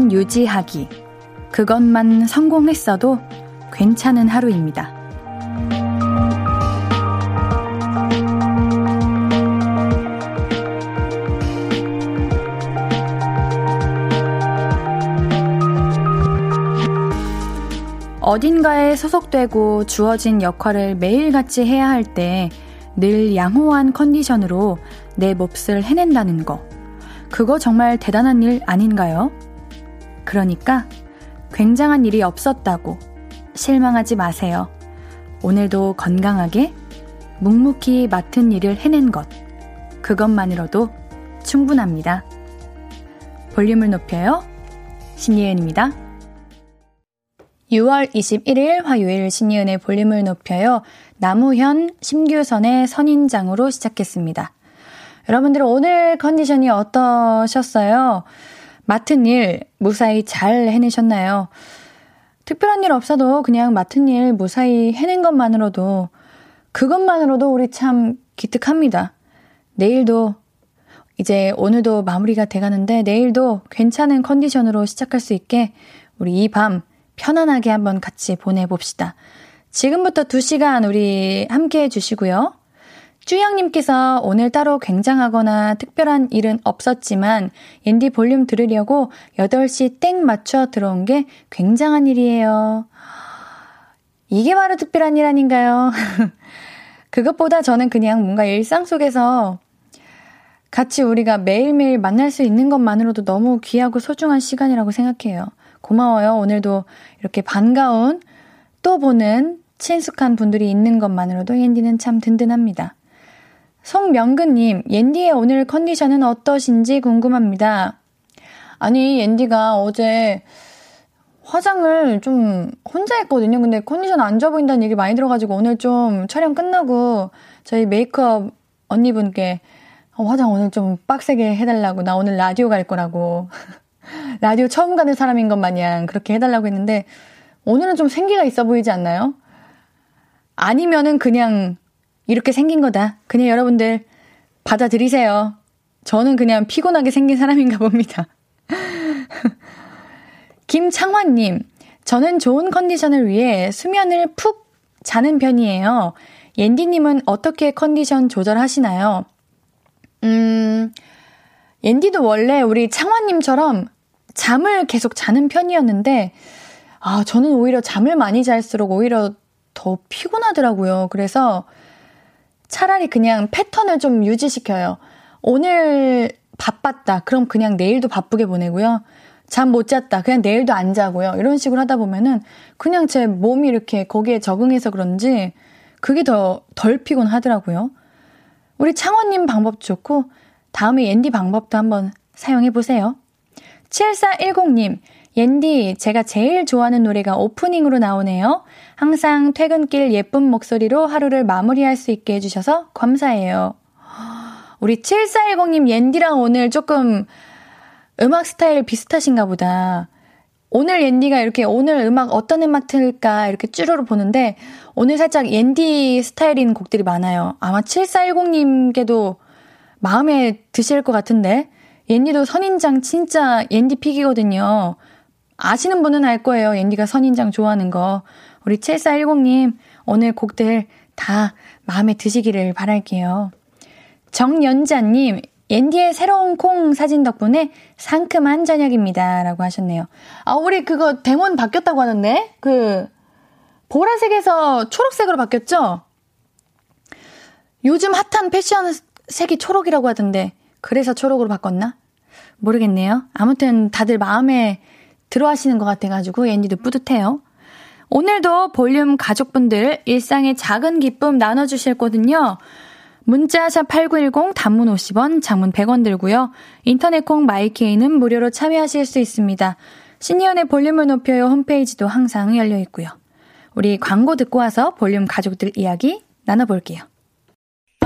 컨디션 유지하기. 그것만 성공했어도 괜찮은 하루입니다. 어딘가에 소속되고 주어진 역할을 매일같이 해야 할 때 늘 양호한 컨디션으로 내 몫을 해낸다는 거. 그거 정말 대단한 일 아닌가요? 그러니까 굉장한 일이 없었다고 실망하지 마세요. 오늘도 건강하게 묵묵히 맡은 일을 해낸 것. 그것만으로도 충분합니다. 볼륨을 높여요. 신예은입니다. 6월 21일 화요일 신예은의 볼륨을 높여요. 나무현, 심규선의 선인장으로 시작했습니다. 여러분들 오늘 컨디션이 어떠셨어요? 맡은 일 무사히 잘 해내셨나요? 특별한 일 없어도 그냥 맡은 일 무사히 해낸 것만으로도 그것만으로도 우리 참 기특합니다. 내일도 이제 오늘도 마무리가 돼가는데 내일도 괜찮은 컨디션으로 시작할 수 있게 우리 이 밤 편안하게 한번 같이 보내봅시다. 지금부터 2시간 우리 함께 해주시고요. 쭈영님께서 오늘 따로 굉장하거나 특별한 일은 없었지만 옌디 볼륨 들으려고 8시 땡 맞춰 들어온 게 굉장한 일이에요. 이게 바로 특별한 일 아닌가요? 그것보다 저는 그냥 뭔가 일상 속에서 같이 우리가 매일매일 만날 수 있는 것만으로도 너무 귀하고 소중한 시간이라고 생각해요. 고마워요. 오늘도 이렇게 반가운 또 보는 친숙한 분들이 있는 것만으로도 옌디는 참 든든합니다. 송명근님, 옌디의 오늘 컨디션은 어떠신지 궁금합니다. 아니, 옌디가 어제 화장을 좀 혼자 했거든요. 근데 컨디션 안 좋아 보인다는 얘기 많이 들어가지고 오늘 좀 촬영 끝나고 저희 메이크업 언니분께 어, 화장 오늘 좀 빡세게 해달라고 나 오늘 라디오 갈 거라고 라디오 처음 가는 사람인 것 마냥 그렇게 해달라고 했는데 오늘은 좀 생기가 있어 보이지 않나요? 아니면은 그냥 이렇게 생긴 거다. 그냥 여러분들 받아들이세요. 저는 그냥 피곤하게 생긴 사람인가 봅니다. 김창환님, 저는 좋은 컨디션을 위해 수면을 푹 자는 편이에요. 옌디님은 어떻게 컨디션 조절하시나요? 음, 옌디도 원래 우리 창환님처럼 잠을 계속 자는 편이었는데, 아, 저는 오히려 잠을 많이 잘수록 오히려 더 피곤하더라고요. 그래서 차라리 그냥 패턴을 좀 유지시켜요. 오늘 바빴다. 그럼 그냥 내일도 바쁘게 보내고요. 잠 못 잤다. 그냥 내일도 안 자고요. 이런 식으로 하다 보면은 그냥 제 몸이 이렇게 거기에 적응해서 그런지 그게 더 덜 피곤하더라고요. 우리 창원님 방법 좋고 다음에 옌디 방법도 한번 사용해 보세요. 7410님, 옌디, 제가 제일 좋아하는 노래가 오프닝으로 나오네요. 항상 퇴근길 예쁜 목소리로 하루를 마무리할 수 있게 해주셔서 감사해요. 우리 7410님 옌디랑 오늘 조금 음악 스타일 비슷하신가 보다. 오늘 옌디가 이렇게 오늘 음악 어떤 음악 틀까 이렇게 쭈루루 보는데 오늘 살짝 옌디 스타일인 곡들이 많아요. 아마 7410님께도 마음에 드실 것 같은데 옌디도 선인장 진짜 옌디 픽이거든요. 아시는 분은 알 거예요. 옌디가 선인장 좋아하는 거. 우리 7410님, 오늘 곡들 다 마음에 드시기를 바랄게요. 정연자님, 옌디의 새로운 콩 사진 덕분에 상큼한 저녁입니다. 라고 하셨네요. 아, 우리 그거 대문 바뀌었다고 하는데? 그, 보라색에서 초록색으로 바뀌었죠? 요즘 핫한 패션 색이 초록이라고 하던데, 그래서 초록으로 바꿨나? 모르겠네요. 아무튼 다들 마음에 들어 하시는 것 같아가지고 앤디도 뿌듯해요. 오늘도 볼륨 가족분들 일상의 작은 기쁨 나눠주실 거든요. 문자샵 8910 단문 50원, 장문 100원 들고요. 인터넷 콩 마이케이는 무료로 참여하실 수 있습니다. 신이연의 볼륨을 높여요 홈페이지도 항상 열려 있고요. 우리 광고 듣고 와서 볼륨 가족들 이야기 나눠볼게요.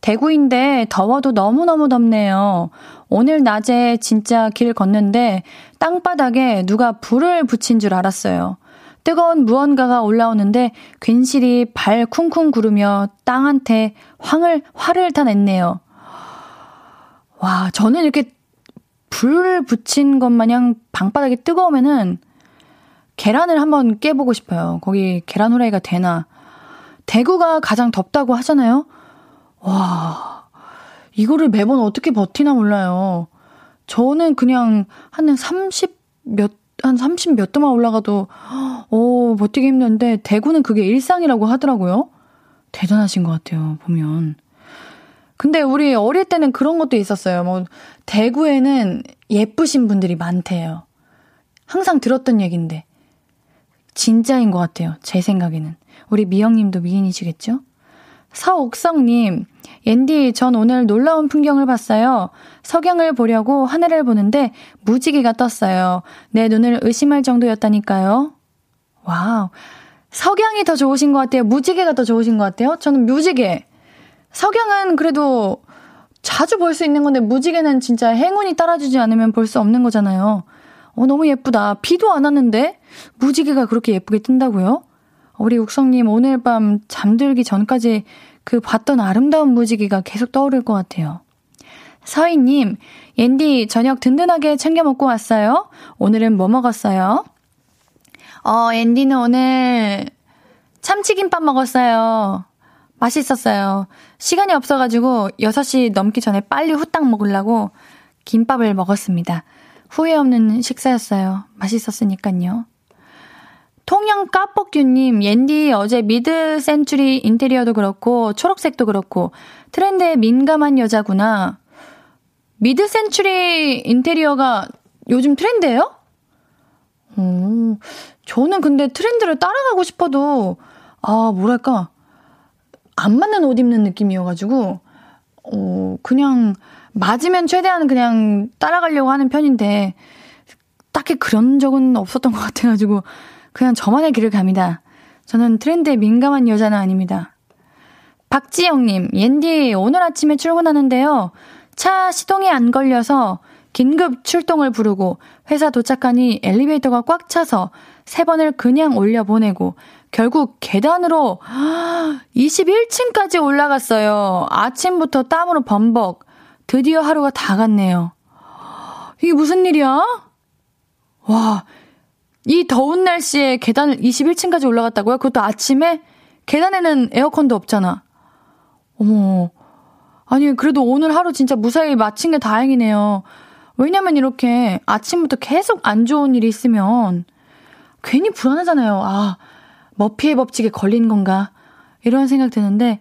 대구인데 더워도 너무너무 덥네요. 오늘 낮에 진짜 길 걷는데 땅바닥에 누가 불을 붙인 줄 알았어요. 뜨거운 무언가가 올라오는데 괜시리 발 쿵쿵 구르며 땅한테 황을, 화를 타냈네요. 와, 저는 이렇게 불 붙인 것 마냥 방바닥이 뜨거우면은 계란을 한번 깨보고 싶어요. 거기 계란 후라이가 되나. 대구가 가장 덥다고 하잖아요. 와, 이거를 매번 어떻게 버티나 몰라요. 저는 그냥 한 30 몇, 한 30 몇 도만 올라가도, 오, 버티기 힘든데, 대구는 그게 일상이라고 하더라고요. 대단하신 것 같아요, 보면. 근데 우리 어릴 때는 그런 것도 있었어요. 뭐, 대구에는 예쁘신 분들이 많대요. 항상 들었던 얘기인데. 진짜인 것 같아요. 제 생각에는. 우리 미영님도 미인이시겠죠? 서옥성님, 옌디, 전 오늘 놀라운 풍경을 봤어요. 석양을 보려고 하늘을 보는데 무지개가 떴어요. 내 눈을 의심할 정도였다니까요. 와우. 석양이 더 좋으신 것 같아요. 무지개가 더 좋으신 것 같아요. 저는 무지개. 석양은 그래도 자주 볼 수 있는 건데 무지개는 진짜 행운이 따라주지 않으면 볼 수 없는 거잖아요. 어, 너무 예쁘다. 비도 안 왔는데 무지개가 그렇게 예쁘게 뜬다고요? 우리 욱성님 오늘 밤 잠들기 전까지 그 봤던 아름다운 무지개가 계속 떠오를 것 같아요. 서희님, 옌디 저녁 든든하게 챙겨 먹고 왔어요. 오늘은 뭐 먹었어요? 어, 앤디는 오늘 참치김밥 먹었어요. 맛있었어요. 시간이 없어가지고 6시 넘기 전에 빨리 후딱 먹으려고 김밥을 먹었습니다. 후회 없는 식사였어요. 맛있었으니까요. 통영 까뻑규님, 옌디 어제 mid century 인테리어도 그렇고, 초록색도 그렇고, 트렌드에 민감한 여자구나. mid century 인테리어가 요즘 트렌드예요? 오, 저는 근데 트렌드를 따라가고 싶어도, 아, 뭐랄까, 안 맞는 옷 입는 느낌이어가지고, 어, 그냥, 맞으면 최대한 그냥 따라가려고 하는 편인데, 딱히 그런 적은 없었던 것 같아가지고, 그냥 저만의 길을 갑니다. 저는 트렌드에 민감한 여자는 아닙니다. 박지영님, 옌디, 오늘 아침에 출근하는데요. 차 시동이 안 걸려서 긴급 출동을 부르고 회사 도착하니 엘리베이터가 꽉 차서 세 번을 그냥 올려보내고 결국 계단으로 21층까지 올라갔어요. 아침부터 땀으로 범벅. 드디어 하루가 다 갔네요. 이게 무슨 일이야? 와, 이 더운 날씨에 계단을 21층까지 올라갔다고요? 그것도 아침에? 계단에는 에어컨도 없잖아. 어머. 아니, 그래도 오늘 하루 진짜 무사히 마친 게 다행이네요. 왜냐면 이렇게 아침부터 계속 안 좋은 일이 있으면 괜히 불안하잖아요. 아, 머피의 법칙에 걸린 건가? 이런 생각 드는데,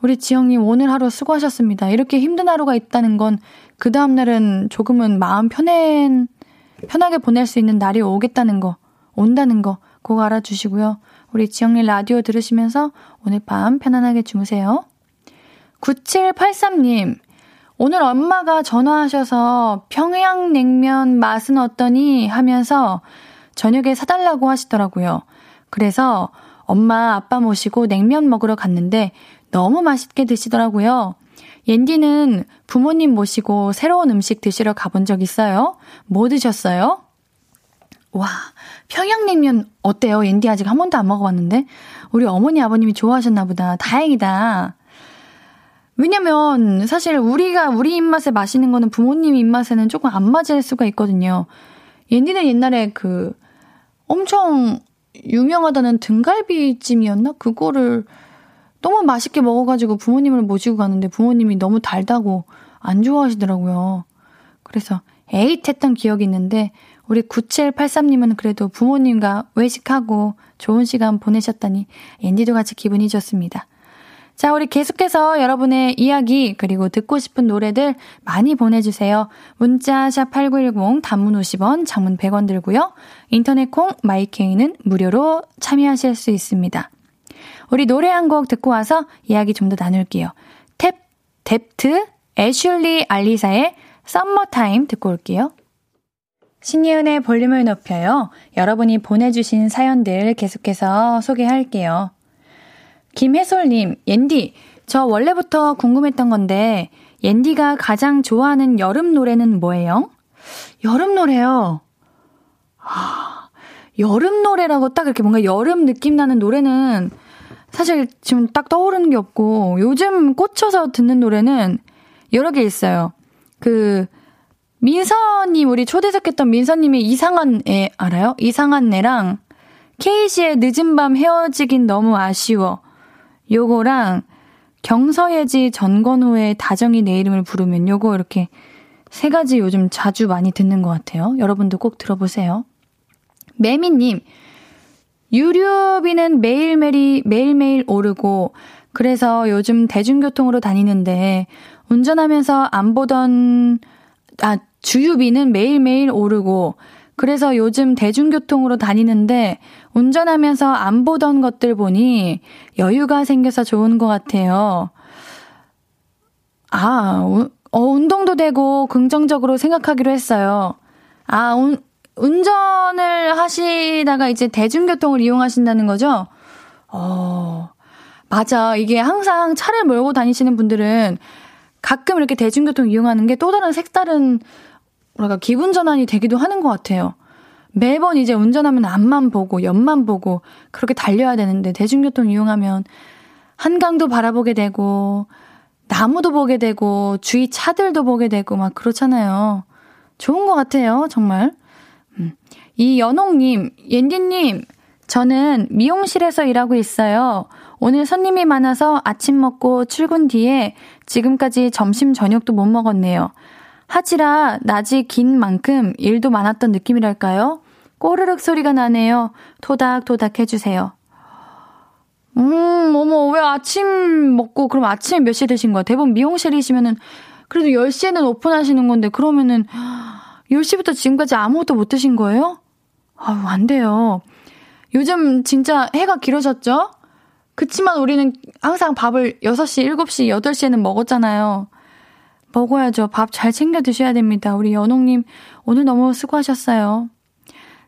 우리 지영님 오늘 하루 수고하셨습니다. 이렇게 힘든 하루가 있다는 건 그 다음날은 조금은 마음 편한, 편하게 보낼 수 있는 날이 오겠다는 거, 온다는 거, 꼭 알아주시고요. 우리 지영님 라디오 들으시면서 오늘 밤 편안하게 주무세요. 9783님, 오늘 엄마가 전화하셔서 평양냉면 맛은 어떠니 하면서 저녁에 사달라고 하시더라고요. 그래서 엄마, 아빠 모시고 냉면 먹으러 갔는데 너무 맛있게 드시더라고요. 옌디는 부모님 모시고 새로운 음식 드시러 가본 적 있어요? 뭐 드셨어요? 와, 평양냉면 어때요? 옌디 아직 한 번도 안 먹어봤는데? 우리 어머니, 아버님이 좋아하셨나 보다. 다행이다. 왜냐면 사실 우리가 우리 입맛에 마시는 거는 부모님 입맛에는 조금 안 맞을 수가 있거든요. 옌디는 옛날에 그 엄청 유명하다는 등갈비찜이었나? 그거를 너무 맛있게 먹어가지고 부모님을 모시고 가는데 부모님이 너무 달다고 안 좋아하시더라고요. 그래서 에잇 했던 기억이 있는데 우리 9783님은 그래도 부모님과 외식하고 좋은 시간 보내셨다니 옌디도 같이 기분이 좋습니다. 자, 우리 계속해서 여러분의 이야기 그리고 듣고 싶은 노래들 많이 보내주세요. 문자 샵8910 단문 50원, 장문 100원 들고요. 인터넷 콩 마이케이는 무료로 참여하실 수 있습니다. 우리 노래 한 곡 듣고 와서 이야기 좀 더 나눌게요. 탭, 뎁트, 애슐리 알리사의 썸머타임 듣고 올게요. 신예은의 볼륨을 높여요. 여러분이 보내주신 사연들 계속해서 소개할게요. 김혜솔님, 옌디, 저 원래부터 궁금했던 건데, 옌디가 가장 좋아하는 여름 노래는 뭐예요? 여름 노래요. 아, 여름 노래라고 딱 이렇게 뭔가 여름 느낌 나는 노래는 사실 지금 딱 떠오르는 게 없고, 요즘 꽂혀서 듣는 노래는 여러 개 있어요. 그, 민서님, 우리 초대석했던 민서님의 이상한 애, 알아요? 이상한 애랑, 케이시의 늦은 밤 헤어지긴 너무 아쉬워. 요거랑, 경서예지 전건우의 다정이 내 이름을 부르면 요거 이렇게 세 가지 요즘 자주 많이 듣는 것 같아요. 여러분도 꼭 들어보세요. 매미님, 유류비는 매일매일, 매일매일 오르고, 그래서 요즘 대중교통으로 다니는데, 운전하면서 안 보던, 아, 주유비는 매일매일 오르고, 그래서 요즘 대중교통으로 다니는데 운전하면서 안 보던 것들 보니 여유가 생겨서 좋은 것 같아요. 아, 어, 운동도 되고 긍정적으로 생각하기로 했어요. 아, 운, 운전을 하시다가 이제 대중교통을 이용하신다는 거죠? 어, 맞아. 이게 항상 차를 몰고 다니시는 분들은 가끔 이렇게 대중교통 이용하는 게 또 다른 색다른 뭐랄까 기분 전환이 되기도 하는 것 같아요. 매번 이제 운전하면 앞만 보고 옆만 보고 그렇게 달려야 되는데 대중교통 이용하면 한강도 바라보게 되고 나무도 보게 되고 주위 차들도 보게 되고 막 그렇잖아요. 좋은 것 같아요, 정말. 음. 이 연옥님, 옌디님, 저는 미용실에서 일하고 있어요. 오늘 손님이 많아서 아침 먹고 출근 뒤에 지금까지 점심 저녁도 못 먹었네요. 하지라 낮이 긴 만큼 일도 많았던 느낌이랄까요? 꼬르륵 소리가 나네요. 토닥토닥 해주세요. 음, 어머, 왜 아침 먹고, 그럼 아침에 몇 시에 드신 거야? 대부분 미용실이시면은, 그래도 10시에는 오픈하시는 건데, 그러면은, 10시부터 지금까지 아무것도 못 드신 거예요? 아유, 안 돼요. 요즘 진짜 해가 길어졌죠? 그치만 우리는 항상 밥을 6시, 7시, 8시에는 먹었잖아요. 먹어야죠. 밥 잘 챙겨 드셔야 됩니다. 우리 연옥님, 오늘 너무 수고하셨어요.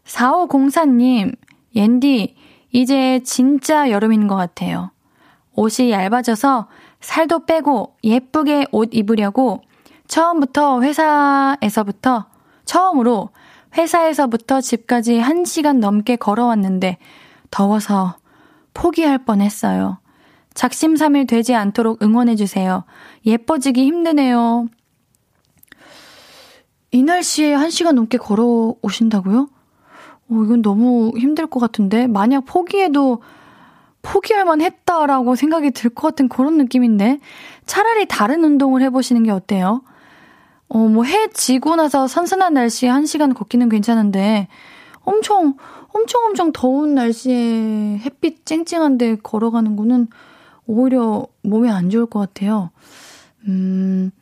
4504님, 옌디, 이제 진짜 여름인 것 같아요. 옷이 얇아져서 살도 빼고 예쁘게 옷 입으려고 처음부터 회사에서부터, 처음으로 회사에서부터 집까지 1시간 넘게 걸어왔는데 더워서 포기할 뻔 했어요. 작심삼일 되지 않도록 응원해주세요. 예뻐지기 힘드네요. 이 날씨에 1시간 넘게 걸어오신다고요? 어, 이건 너무 힘들 것 같은데. 만약 포기해도 포기할 만 했다라고 생각이 들 것 같은 그런 느낌인데. 차라리 다른 운동을 해보시는 게 어때요? 어, 뭐 해 지고 나서 선선한 날씨에 1시간 걷기는 괜찮은데. 엄청, 엄청 엄청 더운 날씨에 햇빛 쨍쨍한데 걸어가는 거는 오히려 몸에 안 좋을 것 같아요. 음,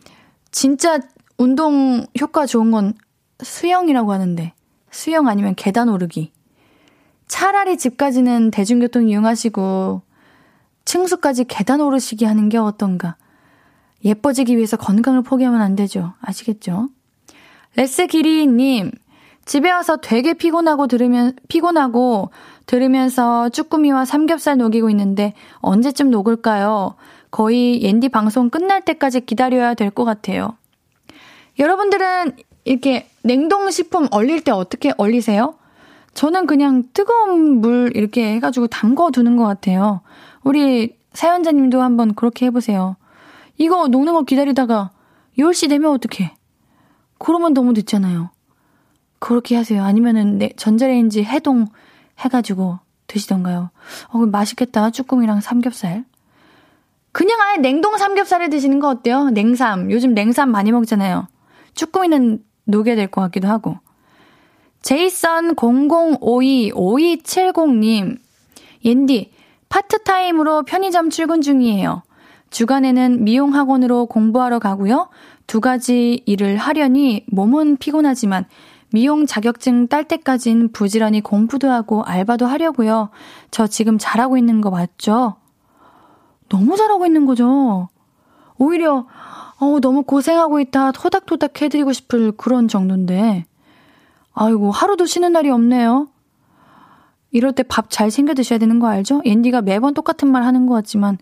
진짜 운동 효과 좋은 건 수영이라고 하는데, 수영 아니면 계단 오르기. 차라리 집까지는 대중교통 이용하시고, 층수까지 계단 오르시기 하는 게 어떤가. 예뻐지기 위해서 건강을 포기하면 안 되죠. 아시겠죠? 레스 기리님, 집에 와서 되게 피곤하고 들으면, 피곤하고 들으면서 쭈꾸미와 삼겹살 녹이고 있는데 언제쯤 녹을까요? 거의 옌디 방송 끝날 때까지 기다려야 될 것 같아요. 여러분들은 이렇게 냉동식품 얼릴 때 어떻게 얼리세요? 저는 그냥 뜨거운 물 이렇게 해가지고 담궈 두는 것 같아요. 우리 사연자님도 한번 그렇게 해보세요. 이거 녹는 거 기다리다가 10시 되면 어떡해? 그러면 너무 늦잖아요. 그렇게 하세요. 아니면은 네, 전자레인지 해동 해가지고 드시던가요. 어, 맛있겠다. 쭈꾸미랑 삼겹살. 그냥 아예 냉동 삼겹살을 드시는 거 어때요? 냉삼. 요즘 냉삼 많이 먹잖아요. 쭈꾸미는 녹여야 될 것 같기도 하고. 제이선 00525270님. 옌디, 파트타임으로 편의점 출근 중이에요. 주간에는 미용 학원으로 공부하러 가고요. 두 가지 일을 하려니 몸은 피곤하지만 미용 자격증 딸 때까진 부지런히 공부도 하고 알바도 하려고요. 저 지금 잘하고 있는 거 맞죠? 너무 잘하고 있는 거죠? 오히려, 어, 너무 고생하고 있다. 토닥토닥 해드리고 싶을 그런 정도인데. 아이고, 하루도 쉬는 날이 없네요. 이럴 때 밥 잘 챙겨 드셔야 되는 거 알죠? 옌디가 매번 똑같은 말 하는 것 같지만,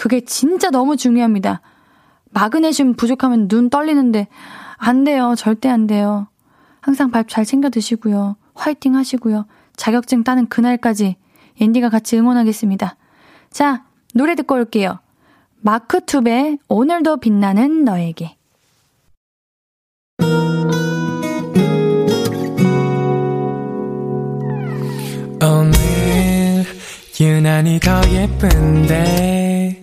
그게 진짜 너무 중요합니다. 마그네슘 부족하면 눈 떨리는데, 안 돼요. 절대 안 돼요. 항상 밥 잘 챙겨 드시고요. 화이팅 하시고요. 자격증 따는 그날까지 앤디가 같이 응원하겠습니다. 자, 노래 듣고 올게요. 마크 투베 오늘도 빛나는 너에게. 오늘 유난히 더 예쁜데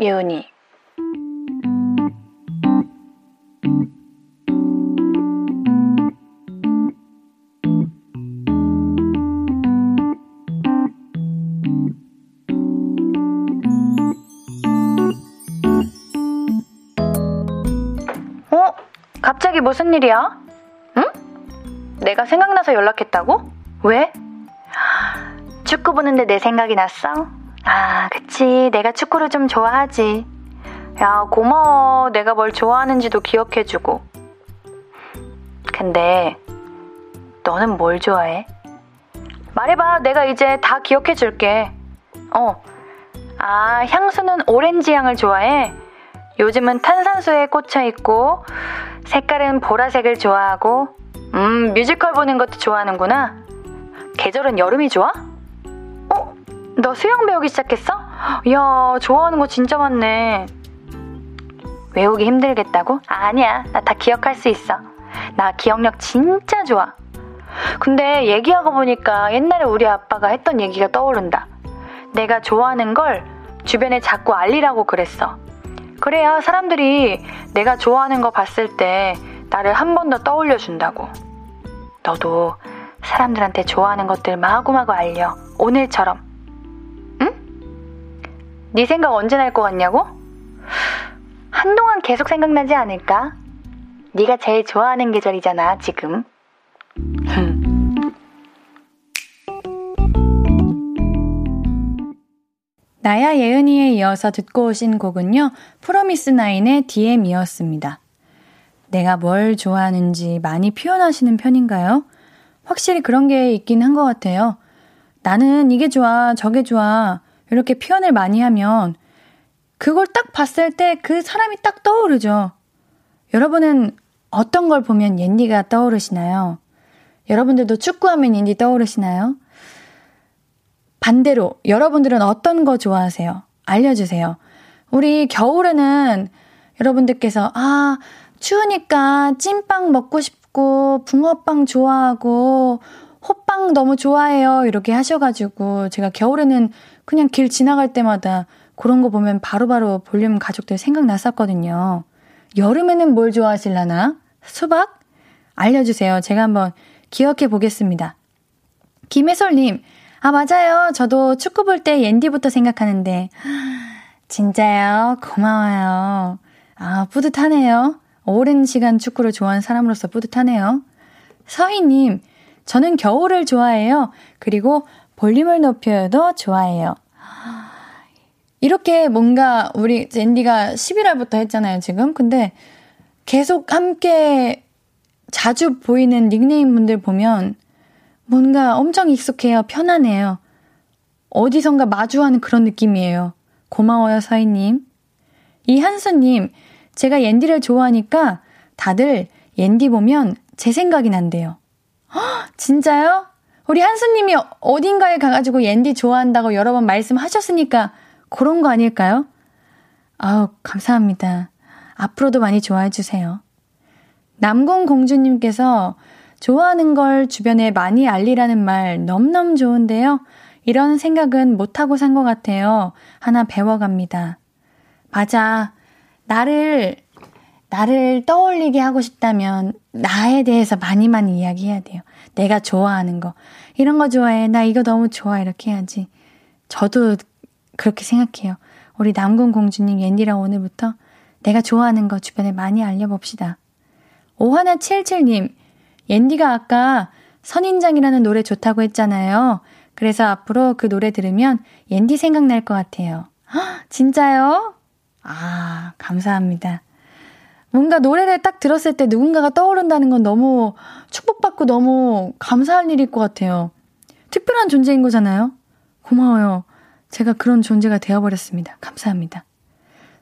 나야, 예은이. 어? 갑자기 무슨 일이야? 응? 내가 생각나서 연락했다고? 왜? 축구 보는데 내 생각이 났어? 아, 그치. 내가 축구를 좀 좋아하지. 야, 고마워. 내가 뭘 좋아하는지도 기억해주고. 근데, 너는 뭘 좋아해? 말해봐. 내가 이제 다 기억해줄게. 어. 아, 향수는 오렌지 향을 좋아해? 요즘은 탄산수에 꽂혀 있고, 색깔은 보라색을 좋아하고, 음, 뮤지컬 보는 것도 좋아하는구나. 계절은 여름이 좋아? 어? 너 수영 배우기 시작했어? 이야, 좋아하는 거 진짜 많네. 외우기 힘들겠다고? 아니야, 나 다 기억할 수 있어. 나 기억력 진짜 좋아. 근데 얘기하고 보니까 옛날에 우리 아빠가 했던 얘기가 떠오른다. 내가 좋아하는 걸 주변에 자꾸 알리라고 그랬어. 그래야 사람들이 내가 좋아하는 거 봤을 때 나를 한 번 더 떠올려 준다고. 너도 사람들한테 좋아하는 것들 마구마구 알려. 오늘처럼. 응? 네 생각 언제 날 것 같냐고? 한동안 계속 생각나지 않을까? 네가 제일 좋아하는 계절이잖아, 지금. 나야 예은이에 이어서 듣고 오신 곡은요, 프로미스 나인의 DM이었습니다. 내가 뭘 좋아하는지 많이 표현하시는 편인가요? 확실히 그런 게 있긴 한 것 같아요. 나는 이게 좋아, 저게 좋아, 이렇게 표현을 많이 하면, 그걸 딱 봤을 때 그 사람이 딱 떠오르죠. 여러분은 어떤 걸 보면 옌디가 떠오르시나요? 여러분들도 축구하면 옌디 떠오르시나요? 반대로 여러분들은 어떤 거 좋아하세요? 알려주세요. 우리 겨울에는 여러분들께서 아 추우니까 찐빵 먹고 싶고 붕어빵 좋아하고 호빵 너무 좋아해요 이렇게 하셔가지고 제가 겨울에는 그냥 길 지나갈 때마다 그런 거 보면 바로바로 바로 볼륨 가족들 생각났었거든요. 여름에는 뭘 좋아하실라나? 수박? 알려주세요. 제가 한번 기억해 보겠습니다. 김혜솔님, 아, 맞아요. 저도 축구 볼 때 옌디부터 생각하는데. 진짜요? 고마워요. 아, 뿌듯하네요. 오랜 시간 축구를 좋아하는 사람으로서 뿌듯하네요. 서희님, 저는 겨울을 좋아해요. 그리고 볼륨을 높여도 좋아해요. 이렇게 뭔가 우리 앤디가 11월부터 했잖아요, 지금. 근데 계속 함께 자주 보이는 닉네임 분들 보면 뭔가 엄청 익숙해요. 편하네요. 어디선가 마주하는 그런 느낌이에요. 고마워요, 서희님. 이한수님, 제가 옌디를 좋아하니까 다들 옌디 보면 제 생각이 난대요. 헉, 진짜요? 우리 한수님이 어딘가에 가가지고 옌디 좋아한다고 여러 번 말씀하셨으니까 그런 거 아닐까요? 아우, 감사합니다. 앞으로도 많이 좋아해 주세요. 남궁공주님께서 좋아하는 걸 주변에 많이 알리라는 말 넘넘 좋은데요. 이런 생각은 못하고 산 것 같아요. 하나 배워갑니다. 맞아. 나를, 나를 떠올리게 하고 싶다면 나에 대해서 많이 많이 이야기해야 돼요. 내가 좋아하는 거. 이런 거 좋아해. 나 이거 너무 좋아. 이렇게 해야지. 저도 그렇게 생각해요. 우리 남궁 공주님 옌디랑 오늘부터 내가 좋아하는 거 주변에 많이 알려봅시다. 오하나 77님, 옌디가 아까 선인장이라는 노래 좋다고 했잖아요. 그래서 앞으로 그 노래 들으면 옌디 생각날 것 같아요. 헉, 진짜요? 아, 감사합니다. 뭔가 노래를 딱 들었을 때 누군가가 떠오른다는 건 너무 축복받고 너무 감사할 일일 것 같아요. 특별한 존재인 거잖아요? 고마워요. 제가 그런 존재가 되어버렸습니다. 감사합니다.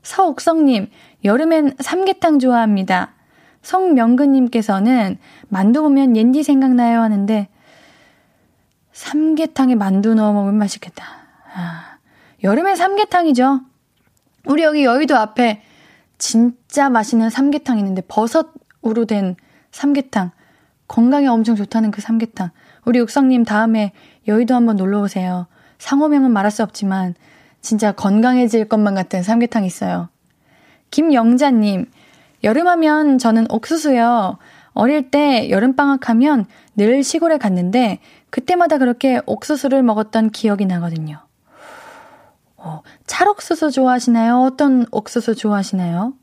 서옥성님, 여름엔 삼계탕 좋아합니다. 성명근님께서는 만두 보면 옌디 생각나요 하는데 삼계탕에 만두 넣어 먹으면 맛있겠다. 아, 여름엔 삼계탕이죠. 우리 여기 여의도 앞에 진짜 맛있는 삼계탕 있는데 버섯으로 된 삼계탕. 건강에 엄청 좋다는 그 삼계탕. 우리 육성님 다음에 여의도 한번 놀러 오세요. 상호명은 말할 수 없지만 진짜 건강해질 것만 같은 삼계탕 있어요. 김영자님, 여름하면 저는 옥수수요. 어릴 때 여름방학하면 늘 시골에 갔는데 그때마다 그렇게 옥수수를 먹었던 기억이 나거든요. 어, 찰옥수수 좋아하시나요? 어떤 옥수수 좋아하시나요?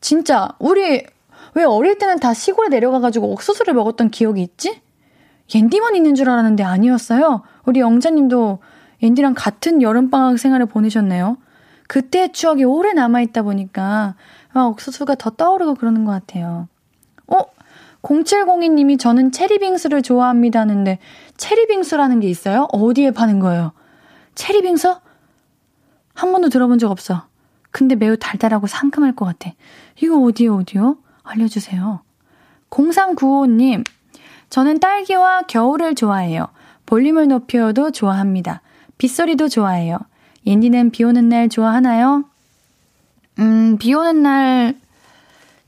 진짜, 우리, 왜 어릴 때는 다 시골에 내려가가지고 옥수수를 먹었던 기억이 있지? 옌디만 있는 줄 알았는데 아니었어요. 우리 영자님도 옌디랑 같은 여름방학 생활을 보내셨네요. 그때의 추억이 오래 남아있다 보니까 아, 옥수수가 더 떠오르고 그러는 것 같아요. 어? 0702님이 저는 체리빙수를 좋아합니다 하는데 체리빙수라는 게 있어요? 어디에 파는 거예요? 체리빙수? 한 번도 들어본 적 없어. 근데 매우 달달하고 상큼할 것 같아. 이거 어디요, 어디요? 알려주세요. 0395님, 저는 딸기와 겨울을 좋아해요. 볼륨을 높여도 좋아합니다. 빗소리도 좋아해요. 옌디는 비 오는 날 좋아하나요? 음, 비 오는 날,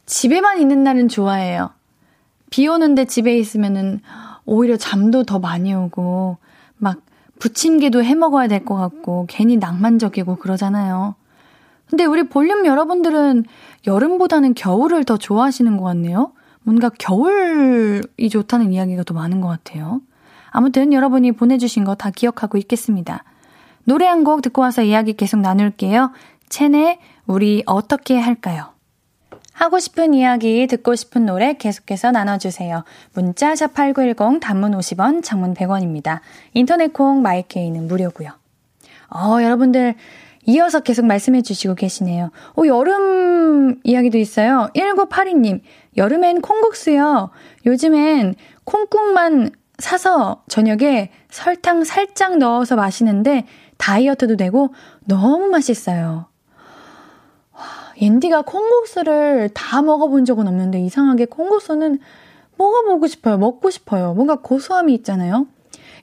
집에만 있는 날은 좋아해요. 비 오는데 집에 있으면은 오히려 잠도 더 많이 오고, 막 부침개도 해 먹어야 될 것 같고, 괜히 낭만적이고 그러잖아요. 근데 우리 볼륨 여러분들은 여름보다는 겨울을 더 좋아하시는 것 같네요. 뭔가 겨울이 좋다는 이야기가 더 많은 것 같아요. 아무튼 여러분이 보내주신 거 다 기억하고 있겠습니다. 노래 한 곡 듣고 와서 이야기 계속 나눌게요. 첸의 우리 어떻게 할까요? 하고 싶은 이야기, 듣고 싶은 노래 계속해서 나눠주세요. 문자 샵8910 단문 50원, 장문 100원입니다. 인터넷 콩 마이케이는 무료고요. 어, 여러분들 이어서 계속 말씀해 주시고 계시네요. 오, 여름 이야기도 있어요. 1982님, 여름엔 콩국수요. 요즘엔 콩국만 사서 저녁에 설탕 살짝 넣어서 마시는데 다이어트도 되고 너무 맛있어요. 옌디가 콩국수를 다 먹어본 적은 없는데 이상하게 콩국수는 먹어보고 싶어요. 먹고 싶어요. 뭔가 고소함이 있잖아요.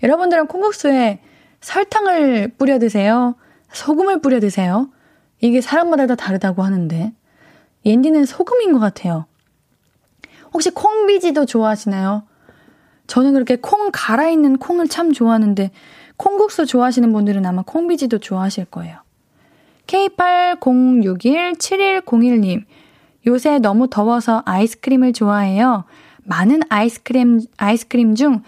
여러분들은 콩국수에 설탕을 뿌려 드세요? 소금을 뿌려 드세요? 이게 사람마다 다 다르다고 하는데 옌디는 소금인 것 같아요. 혹시 콩비지도 좋아하시나요? 저는 그렇게 콩 갈아 있는 콩을 참 좋아하는데 콩국수 좋아하시는 분들은 아마 콩비지도 좋아하실 거예요. K80617101님, 요새 너무 더워서 아이스크림을 좋아해요. 많은 아이스크림, 아이스크림 중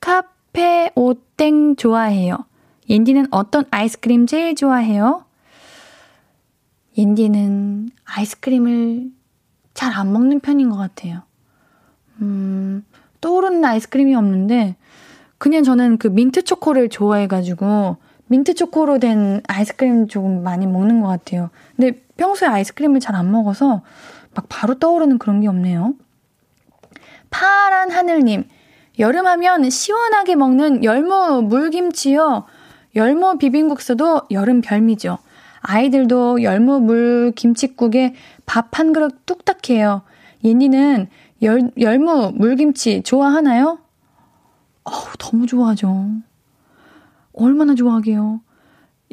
카페 오땡 좋아해요. 옌디는 어떤 아이스크림 제일 좋아해요? 옌디는 아이스크림을 잘 안 먹는 편인 것 같아요. 음, 떠오르는 아이스크림이 없는데, 그냥 저는 그 민트 초코를 좋아해가지고, 민트 초코로 된 아이스크림 조금 많이 먹는 것 같아요. 근데 평소에 아이스크림을 잘 안 먹어서 막 바로 떠오르는 그런 게 없네요. 파란 하늘님, 여름하면 시원하게 먹는 열무 물김치요. 열무 비빔국수도 여름 별미죠. 아이들도 열무 물 김치국에 밥 한 그릇 뚝딱 해요. 옌니는 열, 열무 물김치 좋아하나요? 어우, 너무 좋아하죠. 얼마나 좋아하게요.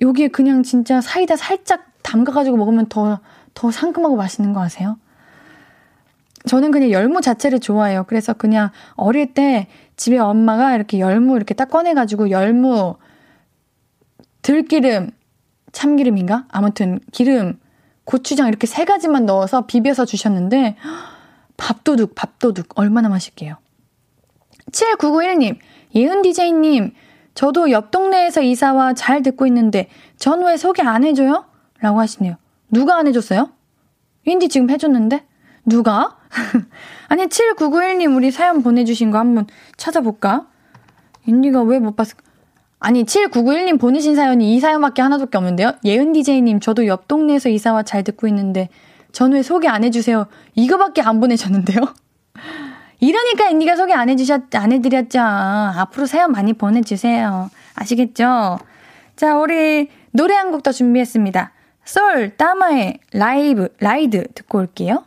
여기에 그냥 진짜 사이다 살짝 담가가지고 먹으면 더, 더 상큼하고 맛있는 거 아세요? 저는 그냥 열무 자체를 좋아해요. 그래서 그냥 어릴 때 집에 엄마가 이렇게 열무 이렇게 딱 꺼내가지고 열무, 들기름, 참기름인가? 아무튼 기름, 고추장 이렇게 세 가지만 넣어서 비벼서 주셨는데 밥도둑, 밥도둑 얼마나 맛있게요. 7991님, 예은 DJ님, 저도 옆 동네에서 이사와 잘 듣고 있는데 전 왜 소개 안 해줘요? 라고 하시네요. 누가 안 해줬어요? 윈디 지금 해줬는데? 누가? 아니, 7991님 우리 사연 보내주신 거 한번 찾아볼까? 윈디가 왜 못 봤을까? 아니, 7991님 보내신 사연이 이 사연밖에 하나밖에 없는데요? 예은 DJ님, 저도 옆 동네에서 이사와 잘 듣고 있는데, 전왜 소개 안 해주세요? 이거밖에 안 보내셨는데요? 이러니까 앤디가 소개 안 해주셨, 안 해드렸죠. 앞으로 사연 많이 보내주세요. 아시겠죠? 자, 우리 노래 한 곡 더 준비했습니다. 솔, 따마의 라이브, 라이드 듣고 올게요.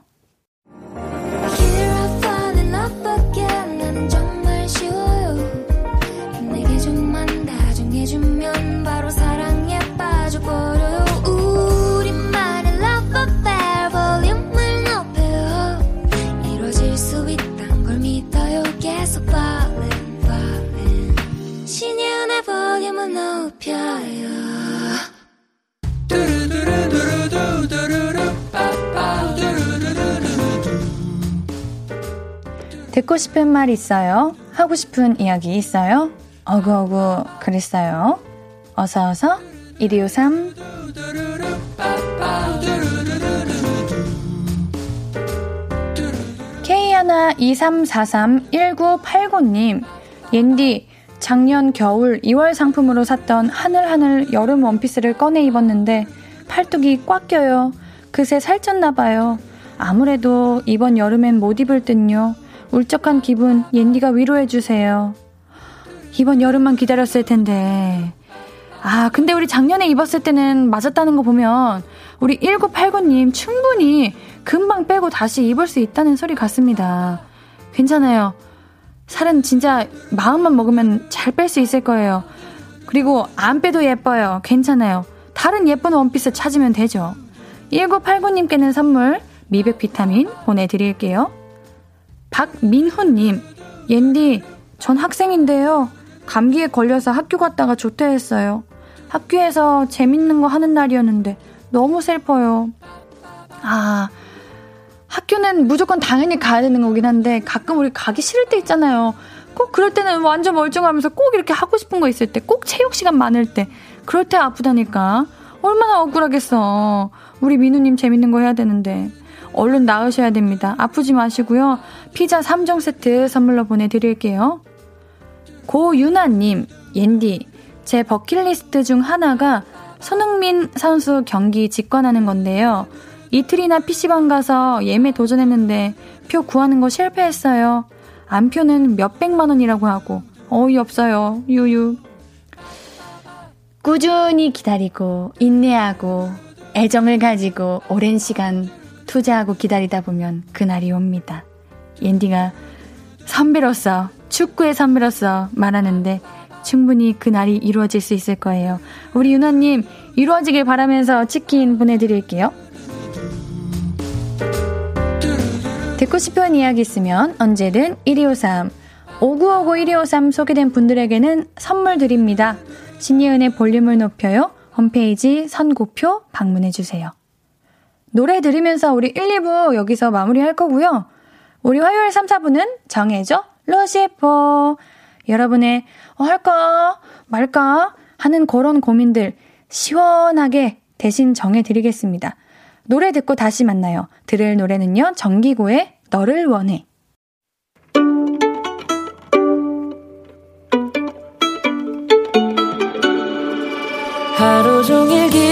듣고 싶은 말 있어요? 하고 싶은 이야기 있어요? 어구어구 그랬어요. 어서어서 1253 K123431989님 옌디 작년 겨울 2월 상품으로 샀던 하늘하늘 여름 원피스를 꺼내 입었는데 팔뚝이 꽉 껴요. 그새 살쪘나봐요. 아무래도 이번 여름엔 못 입을 듯요. 울적한 기분 옌디가 위로해주세요. 이번 여름만 기다렸을 텐데. 아, 근데 우리 작년에 입었을 때는 맞았다는 거 보면 우리 1989님 충분히 금방 빼고 다시 입을 수 있다는 소리 같습니다. 괜찮아요. 살은 진짜 마음만 먹으면 잘 뺄 수 있을 거예요. 그리고 안 빼도 예뻐요. 괜찮아요. 다른 예쁜 원피스 찾으면 되죠. 1989님께는 선물 미백 비타민 보내드릴게요. 박민호님, 옌디, 전 학생인데요. 감기에 걸려서 학교 갔다가 조퇴했어요. 학교에서 재밌는 거 하는 날이었는데 너무 슬퍼요. 아, 학교는 무조건 당연히 가야 되는 거긴 한데 가끔 우리 가기 싫을 때 있잖아요. 꼭 그럴 때는 완전 멀쩡하면서 꼭 이렇게 하고 싶은 거 있을 때, 꼭 체육 시간 많을 때, 그럴 때 아프다니까. 얼마나 억울하겠어. 우리 민우님 재밌는 거 해야 되는데. 얼른 나으셔야 됩니다. 아프지 마시고요. 피자 3종 세트 선물로 보내드릴게요. 고유나님, 옌디, 제 버킷리스트 중 하나가 손흥민 선수 경기 직관하는 건데요. 이틀이나 PC방 가서 예매 도전했는데 표 구하는 거 실패했어요. 안표는 몇백만 원이라고 하고 어이없어요. 유유. 꾸준히 기다리고 인내하고 애정을 가지고 오랜 시간 투자하고 기다리다 보면 그날이 옵니다. 옌디가 선배로서, 축구의 선배로서 말하는데 충분히 그날이 이루어질 수 있을 거예요. 우리 윤아님, 이루어지길 바라면서 치킨 보내드릴게요. 듣고 싶은 이야기 있으면 언제든 1253, 5959-1253 소개된 분들에게는 선물 드립니다. 신예은의 볼륨을 높여요. 홈페이지 선고표 방문해주세요. 노래 들으면서 우리 1, 2부 여기서 마무리할 거고요. 우리 화요일 3, 4부는 정해줘 루시퍼. 여러분의 어, 할까 말까 하는 그런 고민들 시원하게 대신 정해드리겠습니다. 노래 듣고 다시 만나요. 들을 노래는요. 정기고의 너를 원해. 하루 종일 기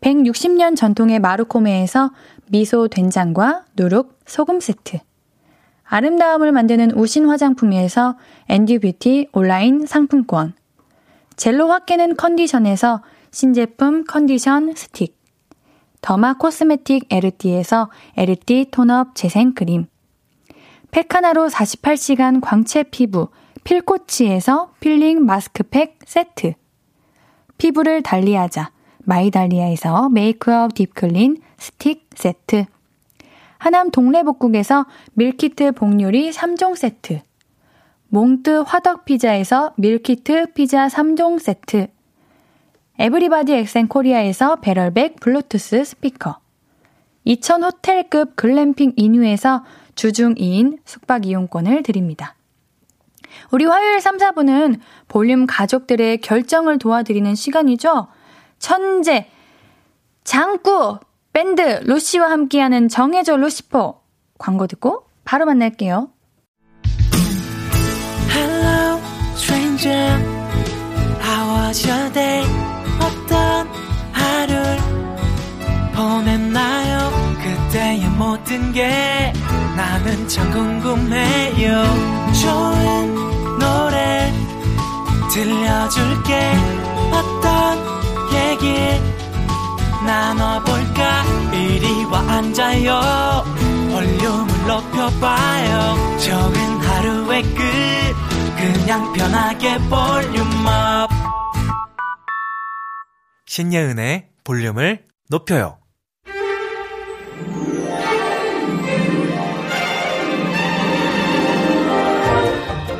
160년 전통의 마루코메에서 미소 된장과 누룩 소금 세트. 아름다움을 만드는 우신 화장품에서 옌디뷰티 온라인 상품권. 젤로 확 깨는 컨디션에서 신제품 컨디션 스틱. 더마 코스메틱 에르띠에서 에르띠 tone-up 재생 크림. 팩하나로 48시간 광채 피부 필코치에서 필링 마스크팩 세트. 피부를 달리하자 마이달리아에서 메이크업 deep clean 스틱 세트 하남 동래복국에서 밀키트 복요리 3종 세트 몽뜨 화덕피자에서 밀키트 피자 3종 세트 에브리바디 엑센 코리아에서 배럴백 블루투스 스피커 2000 호텔급 글램핑 이뉴에서 주중 2인 숙박 이용권을 드립니다. 우리 화요일 3, 4분은 볼륨 가족들의 결정을 도와드리는 시간이죠. 천재, 장구, 밴드, 루시와 함께하는 정해줘 루시퍼. 광고 듣고 바로 만날게요. Hello, stranger. How was your day? 어떤 하루를 보냈나요? 그때의 모든 게 나는 참 궁금해요. 좋은 노래 들려줄게. 어떤 얘기 나눠볼까? 이리 와 앉아요. 볼륨을 높여봐요. 적은 하루의 끝. 그냥 편하게 볼륨업. 신예은의 볼륨을 높여요.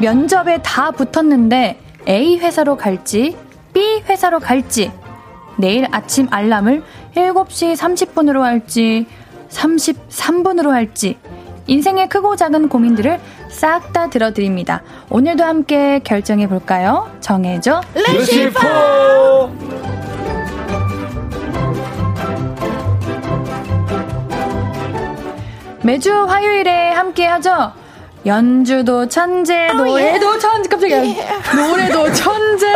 면접에 다 붙었는데 A 회사로 갈지 B 회사로 갈지 내일 아침 알람을 7시 30분으로 할지 33분으로 할지 인생의 크고 작은 고민들을 싹 다 들어드립니다. 오늘도 함께 결정해 볼까요? 정해줘 레시포! 매주 화요일에 함께 하죠. 연주도 천재, oh, 노래도 yeah. 천재, 깜짝이야. Yeah. 노래도 천재.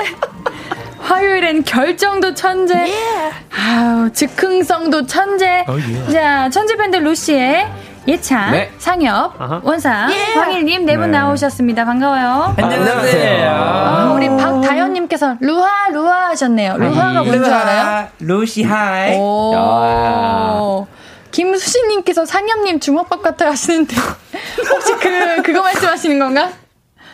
화요일엔 결정도 천재. Yeah. 아우, 즉흥성도 천재. Oh, 자, 천재 밴드 루시의 예찬, 네. 상엽, uh-huh. 원상, 황일님 네분 나오셨습니다. 반가워요. 안녕하세요. 어, 우리 박다현님께서 루하, 루하 하셨네요. 루하가 뭔지 알아요? 루시 hi. 오. 김수신님께서 상엽님 주먹밥 같아 하시는데 혹시 그 그거 말씀하시는 건가?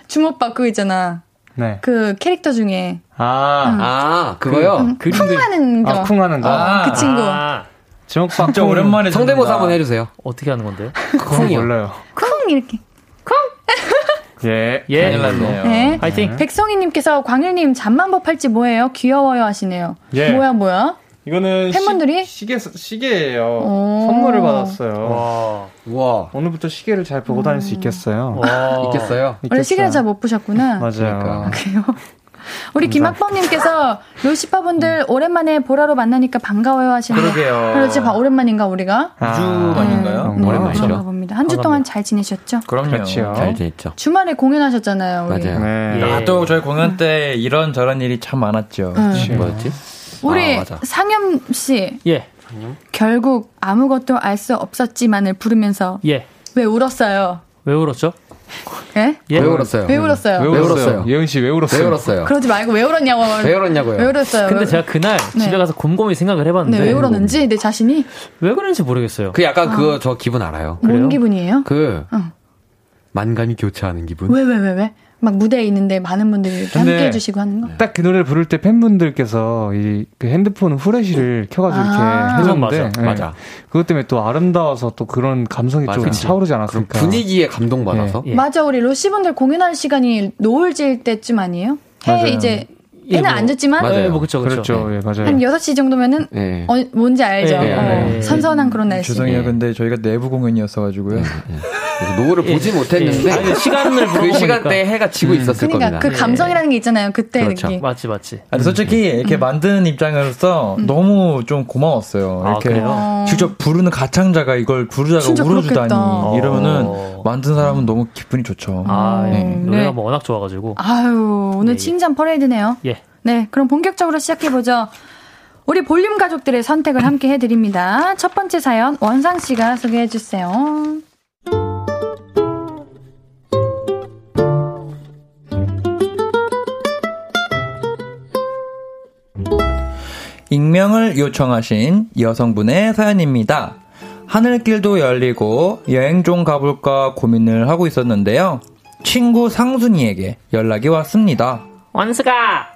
주먹밥 그거 있잖아. 네. 그 캐릭터 중에. 아, 응. 아 그거요. 응. 쿵하는 거. 아, 쿵하는 거. 어, 그 친구. 아. 주먹밥 진짜 오랜만에 성대모사 한번 해주세요. 어떻게 하는 건데요? 쿵이요. 몰라요. 쿵 이렇게. 쿵. 예. 예. 났네요. 네. 파이팅. 백성희님께서 광일님 잠만 법 할지 뭐예요? 귀여워요 하시네요. 예. 뭐야 뭐야? 이거는 팬분들이 시, 계 시계예요. 선물을 받았어요. 와. 와. 오늘부터 시계를 잘 보고 다닐 수 있겠어요. 와. 있겠어요? 원래 시계를 잘 못 보셨구나. 맞아요. 그러니까. 그래요. 우리 김학범님께서 루시파분들 음. 오랜만에 보라로 만나니까 반가워요 하시는데. 그러게요. 그렇지, 오랜만인가 우리가? 아, 2주 만인가요? 네, 네, 오랜만이죠. 봅니다. 한 주 동안 잘 지내셨죠? 그럼요. 그렇죠. 잘 지냈죠. 주말에 공연하셨잖아요. 우리. 맞아요. 네. 예. 아, 또 저희 공연 때 이런 저런 일이 참 많았죠. 음. 뭐였지? 우리 아, 상현 씨. 예. 결국 아무것도 알 수 없었지만을 부르면서 예. 왜 울었어요? 왜 울었죠? 예? 예? 왜 울었어요? 왜 울었어요? 왜 울었어요? 예은 씨 왜 울었어요? 왜 울었어요? 그러지 말고 왜 울었냐고. 왜 울었냐고요? 왜 울었어요? 근데 제가 그날 네. 집에 가서 곰곰이 생각을 해봤는데 네, 왜 울었는지 내 자신이 왜 그런지 모르겠어요. 그 약간 아. 그거 저 기분 알아요. 뭔 그래요? 기분이에요? 그 어. 만감이 교차하는 기분. 왜 왜, 왜, 왜? 막 무대에 있는데 많은 분들이 함께 해주시고 하는 거. 딱 그 노래를 부를 때 팬분들께서 이 그 핸드폰 후레쉬를 켜가지고 아~ 이렇게 해줬는데 맞아, 네. 맞아. 그것 때문에 또 아름다워서 또 그런 감성이 맞아. 좀 차오르지 않았을까. 분위기에 감동받아서. 네. 예. 맞아, 우리 로시분들 공연할 시간이 노을 질 때쯤 아니에요? 해 맞아요. 이제 예, 뭐, 안 졌지만 맞아요. 뭐 그렇죠. 그렇죠. 네. 예, 맞아요. 한 6시 정도면은 네. 어, 뭔지 알죠. 네, 어, 선선한 그런 날씨. 죄송해요. 근데 저희가 내부 공연이었어 가지고요. 노을을 예. 보지 못했는데 예. 아니, 시간을 그 시간대에 해가 지고 음. 있었을 그러니까 겁니다. 그 감성이라는 게 있잖아요. 그때 그렇죠. 느낌. 맞지 맞지. 아니 솔직히 이렇게 음. 만드는 입장으로서 음. 너무 좀 고마웠어요. 아, 이렇게 아, 직접 부르는 가창자가 이걸 부르다가 울어주다니 이러면은 어. 만든 사람은 너무 기분이 좋죠. 아 네. 노래가 네. 뭐 워낙 좋아가지고. 아유 오늘 예, 칭찬 퍼레이드네요. 예. 네 그럼 본격적으로 시작해 보죠. 우리 볼륨 가족들의 선택을 함께 해드립니다. 첫 번째 사연 원상 씨가 소개해 주세요. 익명을 요청하신 여성분의 사연입니다. 하늘길도 열리고 여행 좀 가볼까 고민을 하고 있었는데요. 친구 상순이에게 연락이 왔습니다. 원수가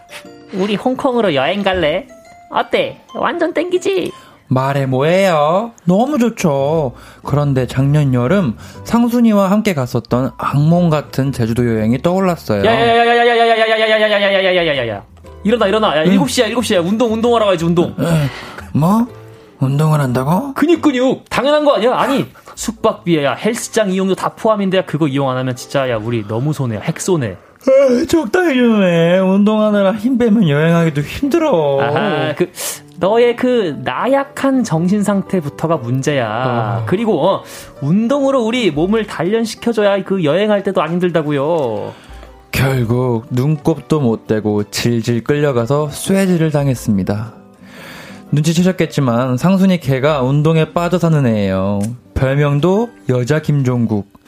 우리 홍콩으로 여행 갈래? 어때? 완전 땡기지? 말해 뭐예요? 너무 좋죠. 그런데 작년 여름 상순이와 함께 갔었던 악몽 같은 제주도 여행이 떠올랐어요. 야야야야야야야야야야야야야야야야야야. 일어나 일어나. 야, 7시야 7시야. 운동 운동하러 가야지 운동. 뭐? 운동을 한다고? 근육 근육. 당연한 거 아니야? 아니 숙박비에 야 헬스장 이용료 다 포함인데 그거 이용 안 하면 진짜 야 우리 너무 손해. 핵 손해. 적당히 좀 해. 운동하느라 힘 빼면 여행하기도 힘들어. 아, 그, 너의 그 나약한 정신 상태부터가 문제야. 어. 그리고, 어, 운동으로 우리 몸을 단련시켜줘야 그 여행할 때도 안 힘들다고요. 결국 눈곱도 못 떼고 질질 끌려가서 쇠질을 당했습니다. 눈치채셨겠지만 상순이 개가 운동에 빠져 사는 애예요. 별명도 여자 김종국.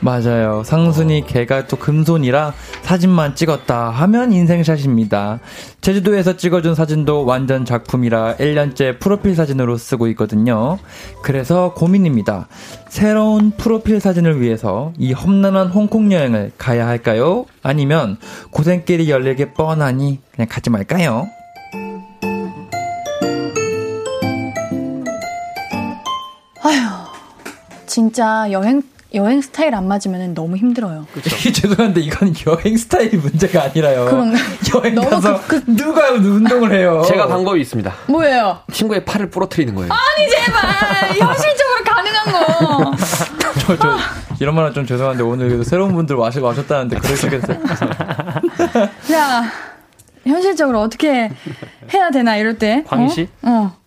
맞아요. 상순이 개가 또 금손이라 사진만 찍었다 하면 인생샷입니다. 제주도에서 찍어준 사진도 완전 작품이라 1년째 프로필 사진으로 쓰고 있거든요. 그래서 고민입니다. 새로운 프로필 사진을 위해서 이 험난한 홍콩 여행을 가야 할까요? 아니면 고생길이 열리게 뻔하니 그냥 가지 말까요? 아휴, 진짜 여행 여행 스타일 안 맞으면 너무 힘들어요. 죄송한데 이건 여행 스타일이 문제가 아니라요. 그런가? 여행 가서 그, 그, 누가 운동을 해요? 제가 방법이 있습니다. 뭐예요? 친구의 팔을 부러뜨리는 거예요. 아니 제발 현실적으로 가능한 거. 저, 저 이런 말은 좀 죄송한데 오늘 그래도 새로운 분들 와시, 와셨다는데 그러시겠어요? 자 현실적으로 어떻게 해야 되나 이럴 때? 광희 씨? 어? 어.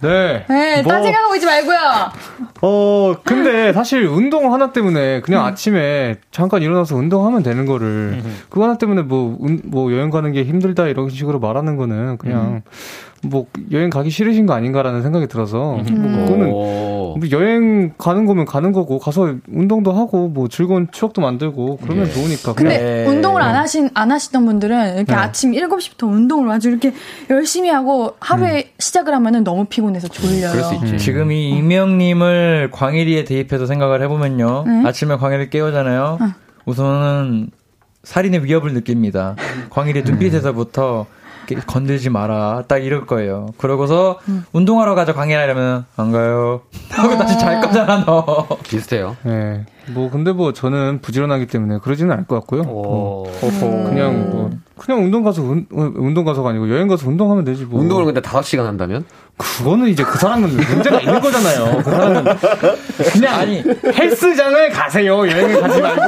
네. 네, 뭐, 딴 생각하고 있지 말고요. 어, 근데 사실 운동 하나 때문에 그냥 음. 아침에 잠깐 일어나서 운동하면 되는 거를 그거 하나 때문에 뭐, 운, 뭐 여행 가는 게 힘들다 이런 식으로 말하는 거는 그냥 음. 뭐 여행 가기 싫으신 거 아닌가라는 생각이 들어서 음. 뭐 그거는 뭐 여행 가는 거면 가는 거고 가서 운동도 하고 뭐 즐거운 추억도 만들고 그러면 네. 좋으니까. 근데 네. 운동을 안 하신 안 하시던 분들은 이렇게 네. 아침 7시부터 운동을 아주 이렇게 열심히 하고 하루에 음. 시작을 하면은 너무 피곤해서 졸려요. 그럴 수 있지. 음. 지금 이 이명님을 광일이에 대입해서 생각을 해보면요. 네? 아침에 광일을 깨우잖아요. 어. 우선은 살인의 위협을 느낍니다. 광일의 눈빛에서부터 건들지 마라. 딱 이럴 거예요. 그러고서 음. 운동하러 가자 광해라 이러면 안 가요. 하고 어. 다시 잘 거잖아 너. 비슷해요. 네. 뭐 근데 뭐 저는 부지런하기 때문에 그러지는 않을 것 같고요. 어. 그냥 뭐 그냥 운동 가서 운, 운동 가서가 아니고 여행 가서 운동하면 되지 뭐. 운동을 근데 5시간 한다면? 그거는 이제 그 사람은 문제가 있는 거잖아요. 그 사람은 그냥 아니 헬스장을 가세요. 여행을 가지 말고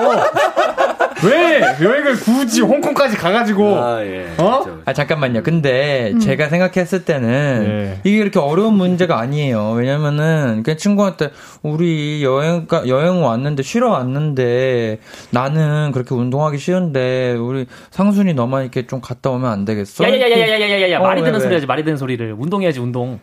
왜 여행을 굳이 홍콩까지 가가지고 아, 예. 어? 아 잠깐만요. 근데 음. 제가 생각했을 때는 예. 이게 이렇게 어려운 문제가 아니에요. 왜냐면은 그냥 친구한테 우리 여행 가 여행 왔는데 쉬러 왔는데 나는 그렇게 운동하기 싫은데 우리 상순이 너만 이렇게 좀 갔다 오면 안 되겠어? 야야야야야야야야 어, 말이 되는 소리 하지 말이 되는 소리를 운동해야지 운동.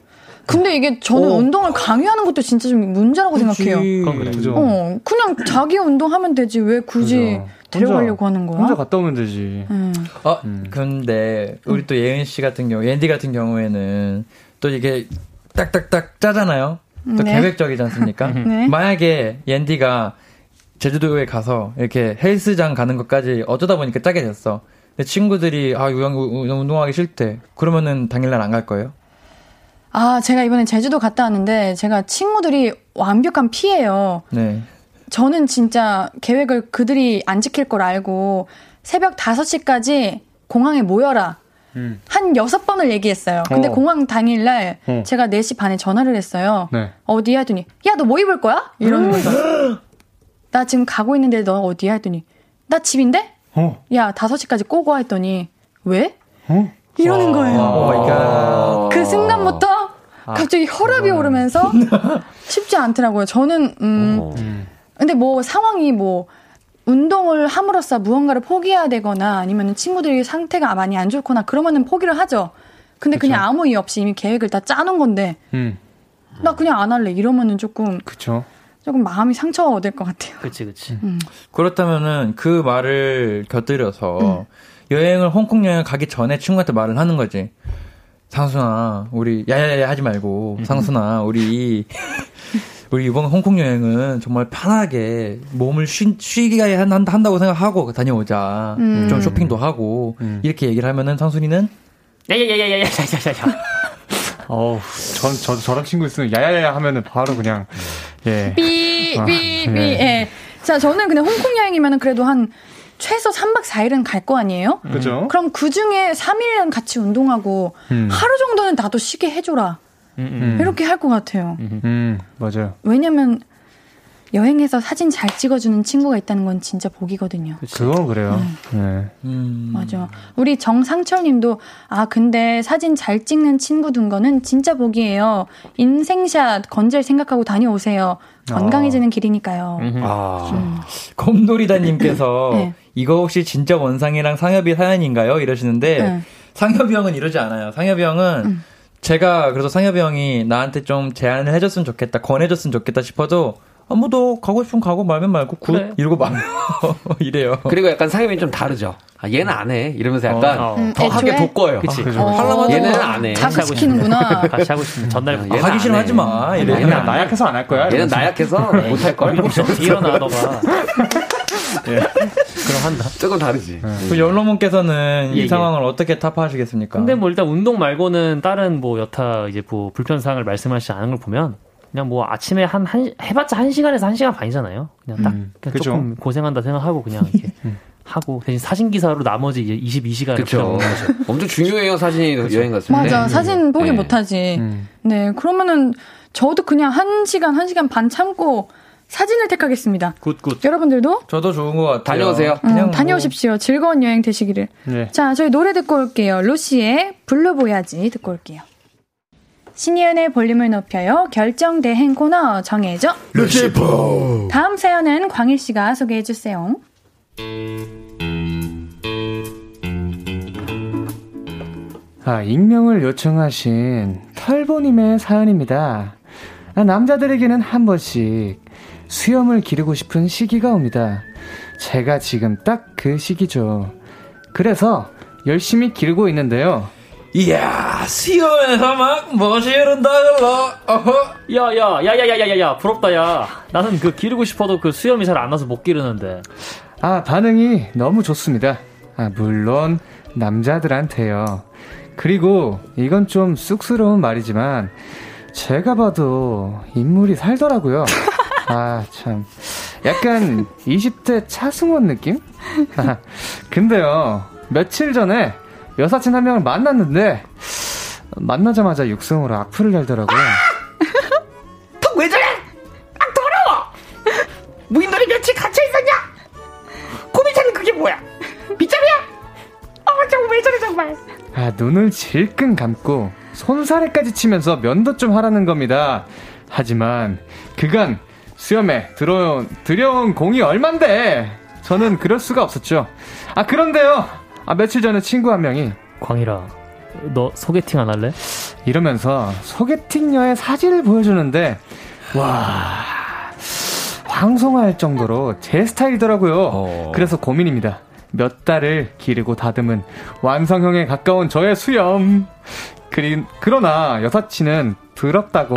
근데 이게 저는 오. 운동을 강요하는 것도 진짜 좀 문제라고 그치. 생각해요. 그건 그래. 그죠. 어, 그냥 자기 운동하면 되지 왜 굳이 그죠. 데려가려고 하는 거야? 혼자 갔다 오면 되지. 음. 어, 음. 근데 우리 또 예은 씨 같은 경우, 옌디 같은 경우에는 또 이게 딱딱딱 짜잖아요. 또 네. 계획적이지 않습니까? 네. 만약에 옌디가 제주도에 가서 이렇게 헬스장 가는 것까지 어쩌다 보니까 짜게 됐어. 내 친구들이 아 유영 운동하기 싫대. 그러면은 당일날 안 갈 거예요? 아, 제가 이번에 제주도 갔다 왔는데 제가 친구들이 완벽한 피해요. 네. 저는 진짜 계획을 그들이 안 지킬 걸 알고 새벽 5시까지 공항에 모여라. 음. 한 여섯 번을 얘기했어요. 근데 어. 공항 당일날 어. 제가 4시 반에 전화를 했어요. 네. 어디야? 했더니, 야, 너 뭐 입을 거야? 이러는 거예요. 나 지금 가고 있는데 너 어디야? 했더니, 나 집인데? 어. 야, 5시까지 꼬고 와 했더니, 왜? 어? 이러는 거예요. oh my god. 그 순간부터 갑자기 혈압이 오르면서 쉽지 않더라고요. 저는 음 근데 뭐 상황이 뭐 운동을 함으로써 무언가를 포기해야 되거나 아니면 친구들이 상태가 많이 안 좋거나 그러면은 포기를 하죠. 근데 그냥 아무 이유 없이 이미 계획을 다 짜놓은 건데 음. 나 그냥 안 할래 이러면은 조금 그쵸. 조금 마음이 상처가 될것 같아요. 그치, 그치. 그렇다면은 그 말을 곁들여서 음. 여행을 홍콩 여행 가기 전에 친구한테 말을 하는 거지. 상순아, 우리 야야야 하지 말고 상순아, 우리 우리 이번 홍콩 여행은 정말 편하게 몸을 쉬, 쉬게 한, 한- 한다고 생각하고 다녀오자. 음. 좀 쇼핑도 하고 이렇게 얘기를 하면은 상순이는 야야야야야야야야야. 어우, 전, 저, 저런 친구 있으면 야야야 하면은 바로 그냥, 예. 삐, 아, 삐, 삐, 네. 예. 자, 저는 근데 홍콩 여행이면은 그래도 한 최소 3박 4일은 갈 거 아니에요? 그죠? 그럼 그 중에 3일은 같이 운동하고 음. 하루 정도는 나도 쉬게 해줘라. 음. 이렇게 할 것 같아요. 음, 맞아요. 왜냐면 여행에서 사진 잘 찍어주는 친구가 있다는 건 진짜 복이거든요. 그건 그래요. 네. 음. 맞아. 우리 정상철님도 아 근데 사진 잘 찍는 친구 둔 거는 진짜 복이에요. 인생샷 건질 생각하고 다녀오세요. 건강해지는 길이니까요. 아. 곰돌이다님께서 네. 이거 혹시 진짜 원상이랑 상엽이 사연인가요? 이러시는데 네. 상엽이 형은 이러지 않아요. 상엽이 형은 음. 제가 그래서 상엽이 형이 나한테 좀 제안을 해줬으면 좋겠다, 권해줬으면 좋겠다 싶어도 아무도 가고 싶으면 가고 말면 말고 good 그래. 이러고 말 이래요. 그리고 약간 상엽이 좀 다르죠. 아, 얘는 안 해. 이러면서 약간 어. 음, 더 하게 애초에? 돋궈요. 그치. 어, 하려면 얘는 안 해. 자극시키는구나. 같이 하고 싶으면 전날 아, 아, 얘는 하기 해. 하지 마. 이래. 얘는 안 나약해서 안 할 거야. 얘는 나약해서 못할 걸. 일곱 시 어떻게 일어나 너가. 그럼 한다. 조금 다르지. 그 연로문께서는 예, 이 예. 상황을 어떻게 타파하시겠습니까? 근데 뭐 일단 운동 말고는 다른 뭐 여타 이제 뭐 불편 사항을 말씀하시지 않은 걸 보면 그냥 뭐 아침에 한, 한 해봤자 한 시간에서 한 시간 반이잖아요. 그냥 딱 음, 그냥 그죠. 조금 고생한다 생각하고 그냥 이렇게 하고 대신 사진 기사로 나머지 이제 22시간을 그쵸. 엄청 중요해요, 사진이 여행 갔을 때. 맞아. 사진 포기 네. 못하지. 음. 네. 그러면은 저도 그냥 한 시간, 한 시간 반 참고 사진을 택하겠습니다. good good. 여러분들도 저도 좋은 것 같아요. 다녀오세요. 음, 그냥 뭐- 다녀오십시오. 즐거운 여행 되시기를. 네. 자, 저희 노래 듣고 올게요. 루시의 Blue Voyage 듣고 올게요. 신예은의 볼륨을 높여요. 결정 대행 코너 정해져. 루시포. 다음 사연은 광일 씨가 소개해 주세요. 아, 익명을 요청하신 털보님의 사연입니다. 아, 남자들에게는 한 번씩 수염을 기르고 싶은 시기가 옵니다. 제가 지금 딱 그 시기죠. 그래서 열심히 기르고 있는데요. 이야, 수염에서 막 멋이 흐른다, 글러. 어허. 야 야 야 야 야 야 야 야 부럽다 야. 나는 그 기르고 싶어도 그 수염이 잘 안 나서 못 기르는데. 아, 반응이 너무 좋습니다. 아, 물론 남자들한테요. 그리고 이건 좀 쑥스러운 말이지만 제가 봐도 인물이 살더라고요. 아, 참. 약간 20대 차승원 느낌? 아, 근데요. 며칠 전에 여사친 한 명을 만났는데 만나자마자 육성으로 악플을 달더라고요. 왜 저래? 아 더러워! 무인돌이 며칠 갇혀 있었냐? 코미차는 그게 뭐야? 빗자루야? 아 정말 왜 저래 정말? 아, 눈을 질끈 감고 손사래까지 치면서 면도 좀 하라는 겁니다. 하지만 그간 수염에 들어온 들여온 공이 얼만데 저는 그럴 수가 없었죠. 아 그런데요. 아 며칠 전에 친구 한 명이 광일아, 너 소개팅 안 할래? 이러면서 소개팅녀의 사진을 보여주는데 와 황송할 정도로 제 스타일이더라고요. 어. 그래서 고민입니다. 몇 달을 기르고 다듬은 완성형에 가까운 저의 수염. 그리, 그러나 여사친은 더럽다고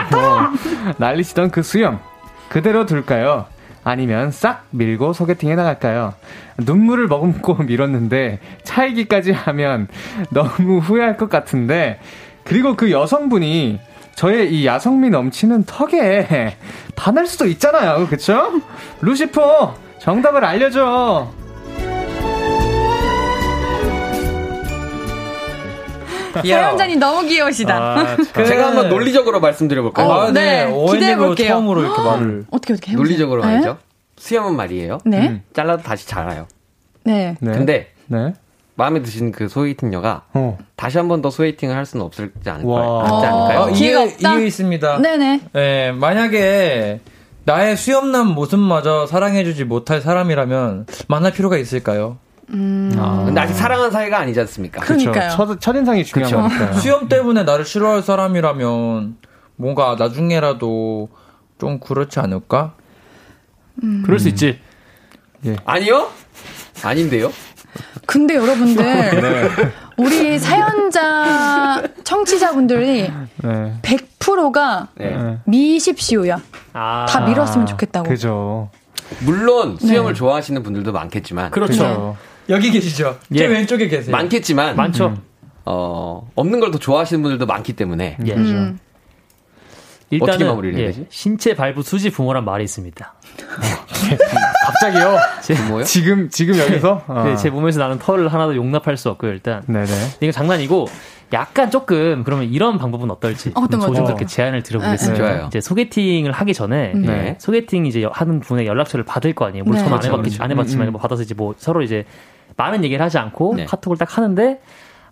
난리치던 그 수염 그대로 둘까요? 아니면 싹 밀고 소개팅에 나갈까요? 눈물을 머금고 밀었는데 차이기까지 하면 너무 후회할 것 같은데 그리고 그 여성분이 저의 이 야성미 넘치는 턱에 반할 수도 있잖아요. 그쵸? 루시퍼 정답을 알려줘. 사연자님 너무 귀여우시다. 아, 제가 한번 논리적으로 말씀드려볼까요? 어, 네, 네. 기대해볼게요. 처음으로 이렇게 말을. 어떻게 어떻게 해보세요. 논리적으로 네? 말이죠. 수염은 말이에요. 네. 음. 잘라도 다시 자라요. 네. 네. 근데 네. 마음에 드신 그 소개팅녀가 어. 다시 한 번 더 소개팅을 할 수는 없을 지 않을까요? 와. 맞지 않을까요? 어, 기회가 이해, 없다? 이해 있습니다. 네네. 예, 만약에 나의 수염난 모습마저 사랑해주지 못할 사람이라면 만날 필요가 있을까요? 아. 근데 아직 사랑한 사이가 아니지 않습니까? 첫, 첫인상이 중요한 그쵸. 거니까요. 수염 때문에 나를 싫어할 사람이라면 뭔가 나중에라도 좀 그렇지 않을까? 그럴 수 있지. 아니요? 아닌데요? 근데 여러분들 네. 우리 사연자 청취자분들이 네. 100%가 네. 네. 미십시오야. 아. 다 밀었으면 좋겠다고. 그죠. 물론 수염을 네. 좋아하시는 분들도 많겠지만 그렇죠. 여기 계시죠? 예. 제 왼쪽에 계세요. 많겠지만 많죠. 어, 없는 걸 더 좋아하시는 분들도 많기 때문에 예. 음. 일단은 어떻게 마무리를 해야 예, 되지? 신체 발부 수지 부모란 말이 있습니다. 갑자기요? 뭐요? 지금, 지금 여기서? 어. 그제 몸에서 나는 털을 하나도 용납할 수 없고요. 일단 네네. 이거 장난이고 약간 조금 그러면 이런 방법은 어떨지 어떤 거죠? 조심스럽게 제안을 드려보겠습니다. 네. 좋아요. 이제 소개팅을 하기 전에 음. 네. 소개팅 이제 하는 분의 연락처를 받을 거 아니에요. 물론 네. 저는 안, 그렇죠, 해봤겠, 그렇죠. 안 해봤지만 음, 음. 뭐 받아서 이제 뭐 서로 이제 많은 얘기를 하지 않고 네. 카톡을 딱 하는데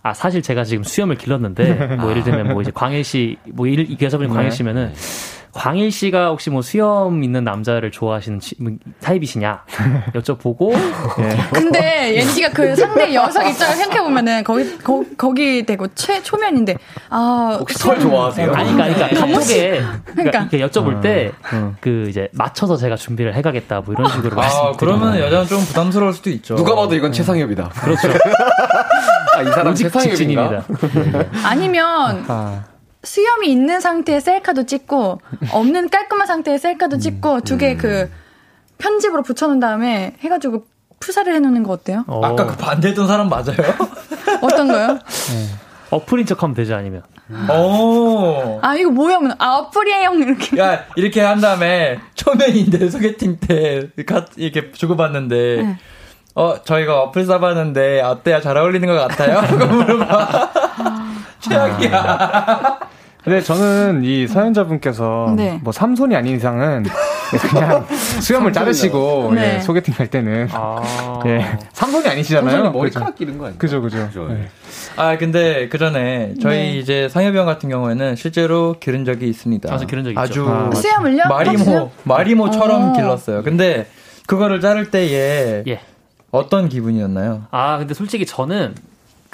아 사실 제가 지금 수염을 길렀는데 뭐 예를 들면 뭐 이제 광일 씨뭐 이 여자분이 광일 네. 씨면은 광일 씨가 혹시 뭐 수염 있는 남자를 좋아하시는 치- 뭐 타입이시냐 여쭤보고 예. 근데 옌지가 그 상대 여성 입장을 생각해 보면은 거기, 거, 거기 되고 최, 초면인데, 아. 혹시 털 좋아하세요? 아니, 그러니까, 그러니까 카톡에 그러니까. 그러니까 이렇게 여쭤볼 때 어. 그 이제 맞춰서 제가 준비를 해가겠다 뭐 이런 식으로 아, 그러면 여자는 좀 부담스러울 수도 있죠. 누가 봐도 이건 최상엽이다. 그렇죠. 아, 이 사람 최상엽인가? 직진입니다. 아니면 아, 수염이 있는 상태의 셀카도 찍고, 없는 깔끔한 상태의 셀카도 찍고, 두 개 그 편집으로 붙여놓은 다음에 해가지고 푸사를 해놓는 거 어때요? 어, 아까 그 반대했던 사람 맞아요? 어떤 거요? 어플인 척하면 되죠 아니면 오. 아, 이거 뭐야? 아, 어플이에요. 이렇게. 야, 이렇게 한 다음에 초면인데 소개팅 때 가- 이렇게 주고받는데 네. 어, 저희가 어플 써봤는데 어때요? 잘 어울리는 것 같아요? 그거 물어봐. 최악이야. 근데 저는 이 사연자분께서 네. 뭐 삼손이 아닌 이상은 그냥 수염을 자르시고 네. 예, 소개팅 할 때는 아 예, 삼손이 아니시잖아요. 머리카락 기른 거 아니에요? 그죠, 그죠. 그죠. 예. 아, 근데 그 전에 저희 네. 이제 상엽이 형 같은 경우에는 실제로 기른 적이 있습니다. 아, 저 기른 적 있죠. 아주 아, 수염을요? 마리모? 마리모처럼 어. 길렀어요. 근데 그거를 자를 때에 예. 어떤 기분이었나요? 아 근데 솔직히 저는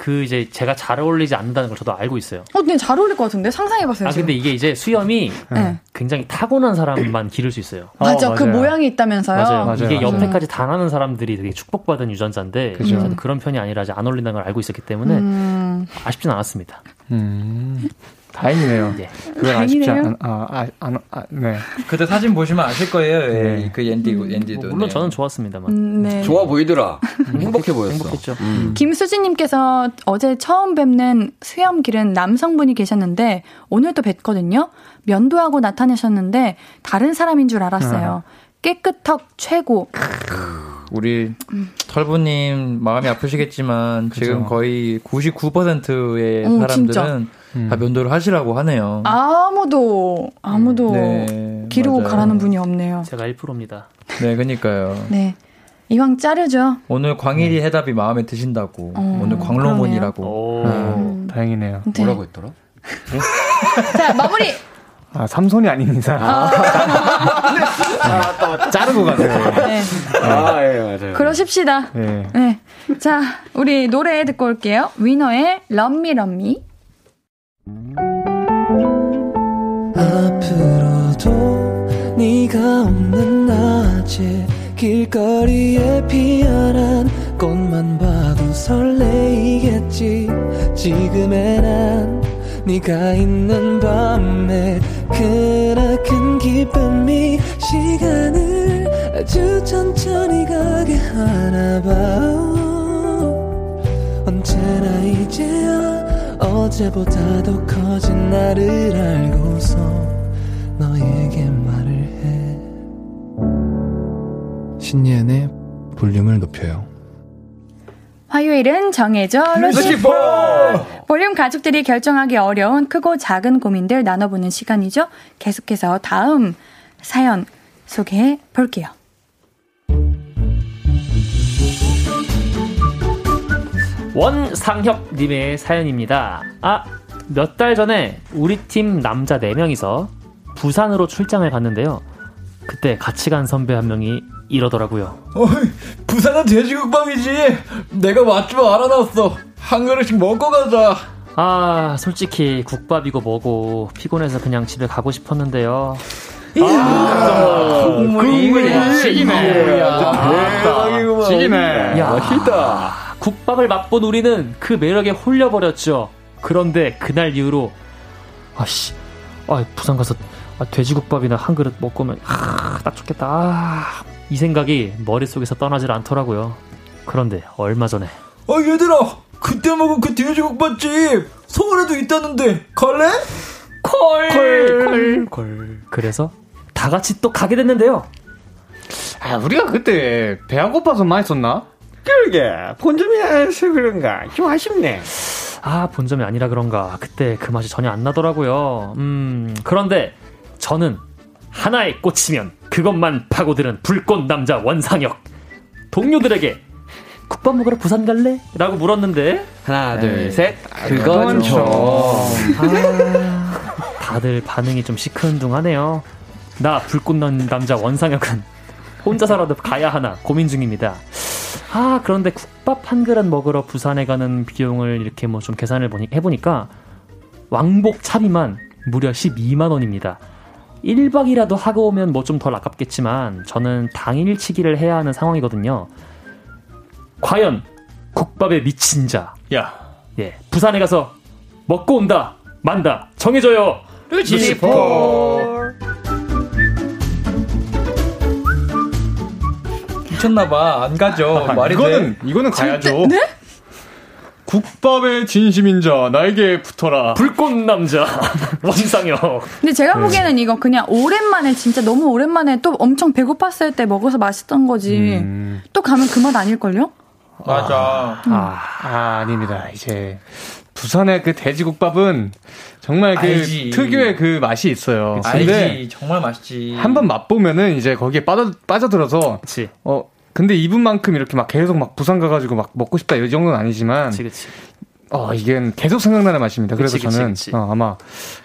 그 이제 제가 잘 어울리지 않는다는 걸 저도 알고 있어요. 어, 근데 잘 어울릴 것 같은데? 상상해봤어요. 아 지금. 근데 이게 이제 수염이 네. 굉장히 타고난 사람만 기를 수 있어요. 맞아, 어, 그 맞아요. 모양이 있다면서요? 맞아요. 맞아요, 이게. 옆에까지 당하는 사람들이 되게 축복받은 유전자인데 그죠. 저는 그런 편이 아니라 아직 안 어울린다는 걸 알고 있었기 때문에 음, 아쉽진 않았습니다. 음, 다행이네요. 예. 그건 아쉽지 다행이네요. 않, 아, 아, 안- 아, 네. 그때 사진 보시면 아실 거예요. 예, 네. 그 옌디고, 옌디도. 뭐 물론 네. 저는 좋았습니다만 음, 네. 좋아 보이더라. 행복해 보였어. 행복했죠. 김수진님께서 어제 처음 뵙는 수염 기른 남성분이 계셨는데 오늘 또 뵀거든요. 면도하고 나타나셨는데 다른 사람인 줄 알았어요. 깨끗턱 최고. 우리 털부님 마음이 아프시겠지만 지금 거의 99%의 어, 사람들은 다 면도를 하시라고 하네요. 아무도 아무도 네, 기르고 맞아요. 가라는 분이 없네요. 제가 1%입니다. 네, 그니까요. 네. 이왕 자르죠. 오늘 광일이 해답이 마음에 드신다고. 어, 오늘 광로몬이라고. 오. 음, 다행이네요. 네. 뭐라고 했더라? 자, 마무리. 아, 삼손이 아닌 이상. 자르고 가세요. 네. 아, 예, 맞아요. 그러십시다. 예. 네. 자, 우리 노래 듣고 올게요. 위너의 럼미 럼미. 앞으로도 네가 없는 낮에 길거리에 피어난 꽃만 봐도 설레이겠지 지금의 난 네가 있는 밤에 크나큰 기쁨이 시간을 아주 천천히 가게 하나 봐 언제나 이제야 어제보다 더 커진 나를 알고서 너에게 말을 해 신예은의 볼륨을 높여요. 화요일은 정해져 루시포! 볼륨 가족들이 결정하기 어려운 크고 작은 고민들 나눠보는 시간이죠. 계속해서 다음 사연 소개해 볼게요. 원상혁님의 사연입니다. 아, 몇 달 전에 우리 팀 남자 4명이서 부산으로 출장을 갔는데요. 그때 같이 간 선배 한 명이 이러더라고요. 어이, 부산은 돼지국밥이지. 내가 맛집 알아놨어. 한 그릇씩 먹고 가자. 아, 솔직히 국밥이고 뭐고 피곤해서 그냥 집에 가고 싶었는데요. 아, 국물이. 대박이구만. 시기네. 야, 맛있다. 국밥을 맛본 우리는 그 매력에 홀려버렸죠. 그런데 그날 이후로 아씨, 아 부산 가서 아, 돼지국밥이나 한 그릇 먹고 오면 아, 딱 좋겠다. 아, 이 생각이 머릿속에서 떠나질 않더라고요. 그런데 얼마 전에 어 얘들아, 그때 먹은 그 돼지국밥집 서울에도 있다는데 갈래? 콜, 콜. 그래서 다 같이 또 가게 됐는데요. 아, 우리가 그때 배안 고파서 많이 썼나? 그러게 본점이라서 그런가 좀 아쉽네. 아, 본점이 아니라 그런가. 그때 그 맛이 전혀 안 나더라고요. 음, 그런데 저는 하나에 꽂히면 그것만 파고드는 불꽃 남자 원상혁. 동료들에게 국밥 먹으러 부산 갈래? 라고 물었는데 하나 둘 셋. 그건 좀. 아, 다들 반응이 좀 시큰둥하네요. 나 불꽃 남자 원상혁은 혼자서라도 가야 하나 고민 중입니다. 아, 그런데 국밥 한 그릇 먹으러 부산에 가는 비용을 이렇게 뭐 좀 계산을 보니, 해보니까 왕복 차비만 무려 12만 원입니다. 1박이라도 하고 오면 뭐 좀 덜 아깝겠지만 저는 당일치기를 해야 하는 상황이거든요. 과연 국밥에 미친 자. 야, 예, 부산에 가서 먹고 온다. 만다. 정해줘요. 루시포. 미쳤나봐. 안 가죠. 말이 이거는 돼. 이거는 가야죠. 국밥의 진심인 자 나에게 붙어라. 불꽃 남자 원상혁. 근데 제가 보기에는 이거 그냥 오랜만에 진짜 너무 오랜만에 또 엄청 배고팠을 때 먹어서 맛있던 거지. 음. 또 가면 그 맛 아닐걸요? 맞아. 아, 아, 아닙니다. 이제 부산의 그 돼지국밥은 정말 그 알지. 특유의 그 맛이 있어요. 근데 알지. 정말 맛있지. 한번 맛보면은 이제 거기에 빠져 빠져들어서 그치. 어 근데 이분만큼 이렇게 막 계속 막 부산 가가지고 막 먹고 싶다 이 정도는 아니지만 그치, 그치. 어 이게 계속 생각나는 맛입니다. 그래서 그치, 그치, 저는 그치. 어, 아마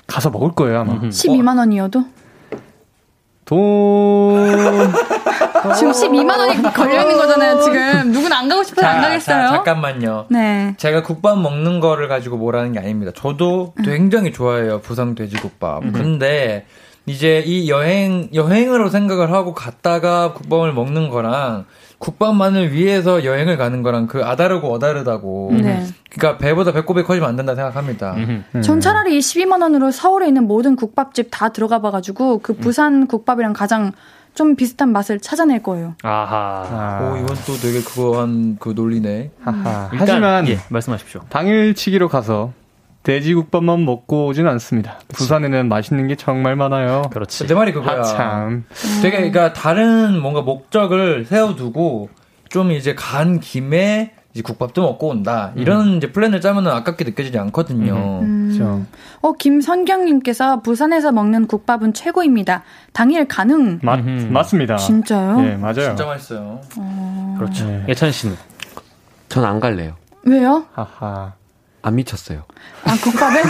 가서 먹을 거예요 아마. 음흠. 12만 원이어도? 돈 지금 12만 원이 걸려있는 거잖아요, 지금. 누군 안 가고 싶어서 안 가겠어요? 자, 잠깐만요. 네. 제가 국밥 먹는 거를 가지고 뭐라는 게 아닙니다. 저도 굉장히 좋아해요. 부산 돼지국밥. 근데 이제 이 여행 여행으로 생각을 하고 갔다가 국밥을 먹는 거랑 국밥만을 위해서 여행을 가는 거랑 그 아다르고 어다르다고. 네. 그러니까 배보다 배꼽이 커지면 안 된다 생각합니다. 음. 전 차라리 이 12만 원으로 서울에 있는 모든 국밥집 다 들어가 봐가지고 그 부산 국밥이랑 가장 좀 비슷한 맛을 찾아낼 거예요. 아하. 아, 오 이건 또 되게 그거 한 그 논리네. 하하. 일단, 하지만 예, 말씀하십시오. 당일치기로 가서 돼지국밥만 먹고 오지는 않습니다. 부산에는 맛있는 게 정말 많아요. 그렇지. 내 말이 그거야. 아, 참. 되게 그러니까 다른 뭔가 목적을 세워두고 좀 이제 간 김에 이제 국밥도 먹고 온다 이런 이제 플랜을 짜면은 아깝게 느껴지지 않거든요. 그렇죠. 어, 김선경님께서 부산에서 먹는 국밥은 최고입니다. 당일 가능. 맞, 음흠. 맞습니다. 진짜요? 예, 맞아요. 진짜 맛있어요. 그렇죠. 네. 예찬 씨는 전 안 갈래요. 왜요? 하하. 안 미쳤어요. 아, 국밥에?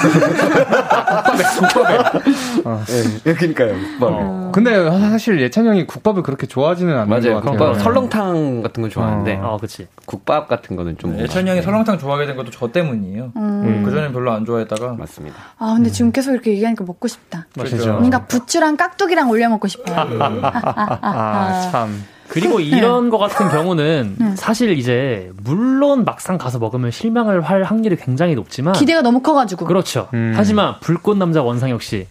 예, 그러니까요. 어. 근데 사실 예찬 형이 국밥을 그렇게 좋아하지는 않는 맞아요. 것 같아요. 국밥 네. 설렁탕 같은 건 좋아하는데 어. 어, 그치. 국밥 같은 거는 좀 예찬이 형이 설렁탕 좋아하게 된 것도 저 때문이에요. 음. 그 전엔 별로 안 좋아했다가 맞습니다. 아, 근데 지금 계속 이렇게 얘기하니까 먹고 싶다. 맛있죠. 뭔가 부추랑 깍두기랑 올려 먹고 싶어요. 아, 참. 그리고 이런 거 같은 경우는 사실 이제 물론 막상 가서 먹으면 실망을 할 확률이 굉장히 높지만 기대가 너무 커가지고. 그렇죠. 음. 하지만 불꽃 남자 원상혁 씨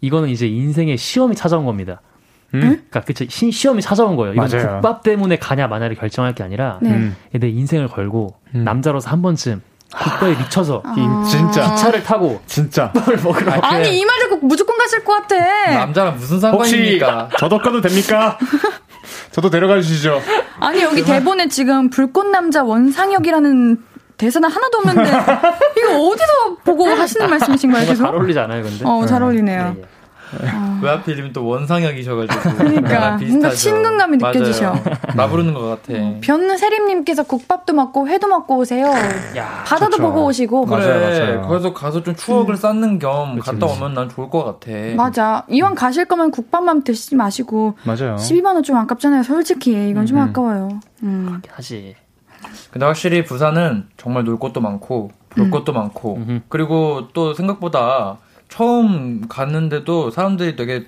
이거는 이제 인생의 시험이 찾아온 겁니다. 그러니까 그 시- 시험이 찾아온 거예요. 이건 맞아요. 국밥 때문에 가냐 마냐를 결정할 게 아니라 네. 음. 내 인생을 걸고 남자로서 한 번쯤 국밥에 미쳐서 아. 진짜 기차를 타고 진짜 국밥을 먹으러 아니 이 말 듣고 무조건 가실 것 같아. 남자랑 무슨 혹시 상관입니까? 저도 가도 됩니까? 저도 데려가 주시죠. 아니 여기 대본에 지금 불꽃 남자 원상혁이라는 대사는 하나도 없는데 이거 어디서 보고 하시는 말씀이신 거예요, 잘 계속? 어울리지 않아요, 근데? 어, 잘 어울리네요. 예, 예. 왜 하필이면 또 원상혁이셔가지고. 그러니까 뭔가 친근감이 느껴지셔. 나 부르는 것 같아. 변세림님께서 국밥도 먹고 회도 먹고 오세요. 야, 바다도 좋죠. 보고 오시고. 그래. 맞아요, 맞아요. 그래서 가서 좀 추억을 쌓는 겸 갔다 오면 난 좋을 것 같아. 맞아. 이왕 가실 거면 국밥만 드시지 마시고 맞아요. 12만 원 좀 아깝잖아요. 솔직히 이건 좀 아까워요. 음. 하지. 근데 확실히 부산은 정말 놀 곳도 많고 볼 음. 곳도 많고 그리고 또 생각보다 처음 갔는데도 사람들이 되게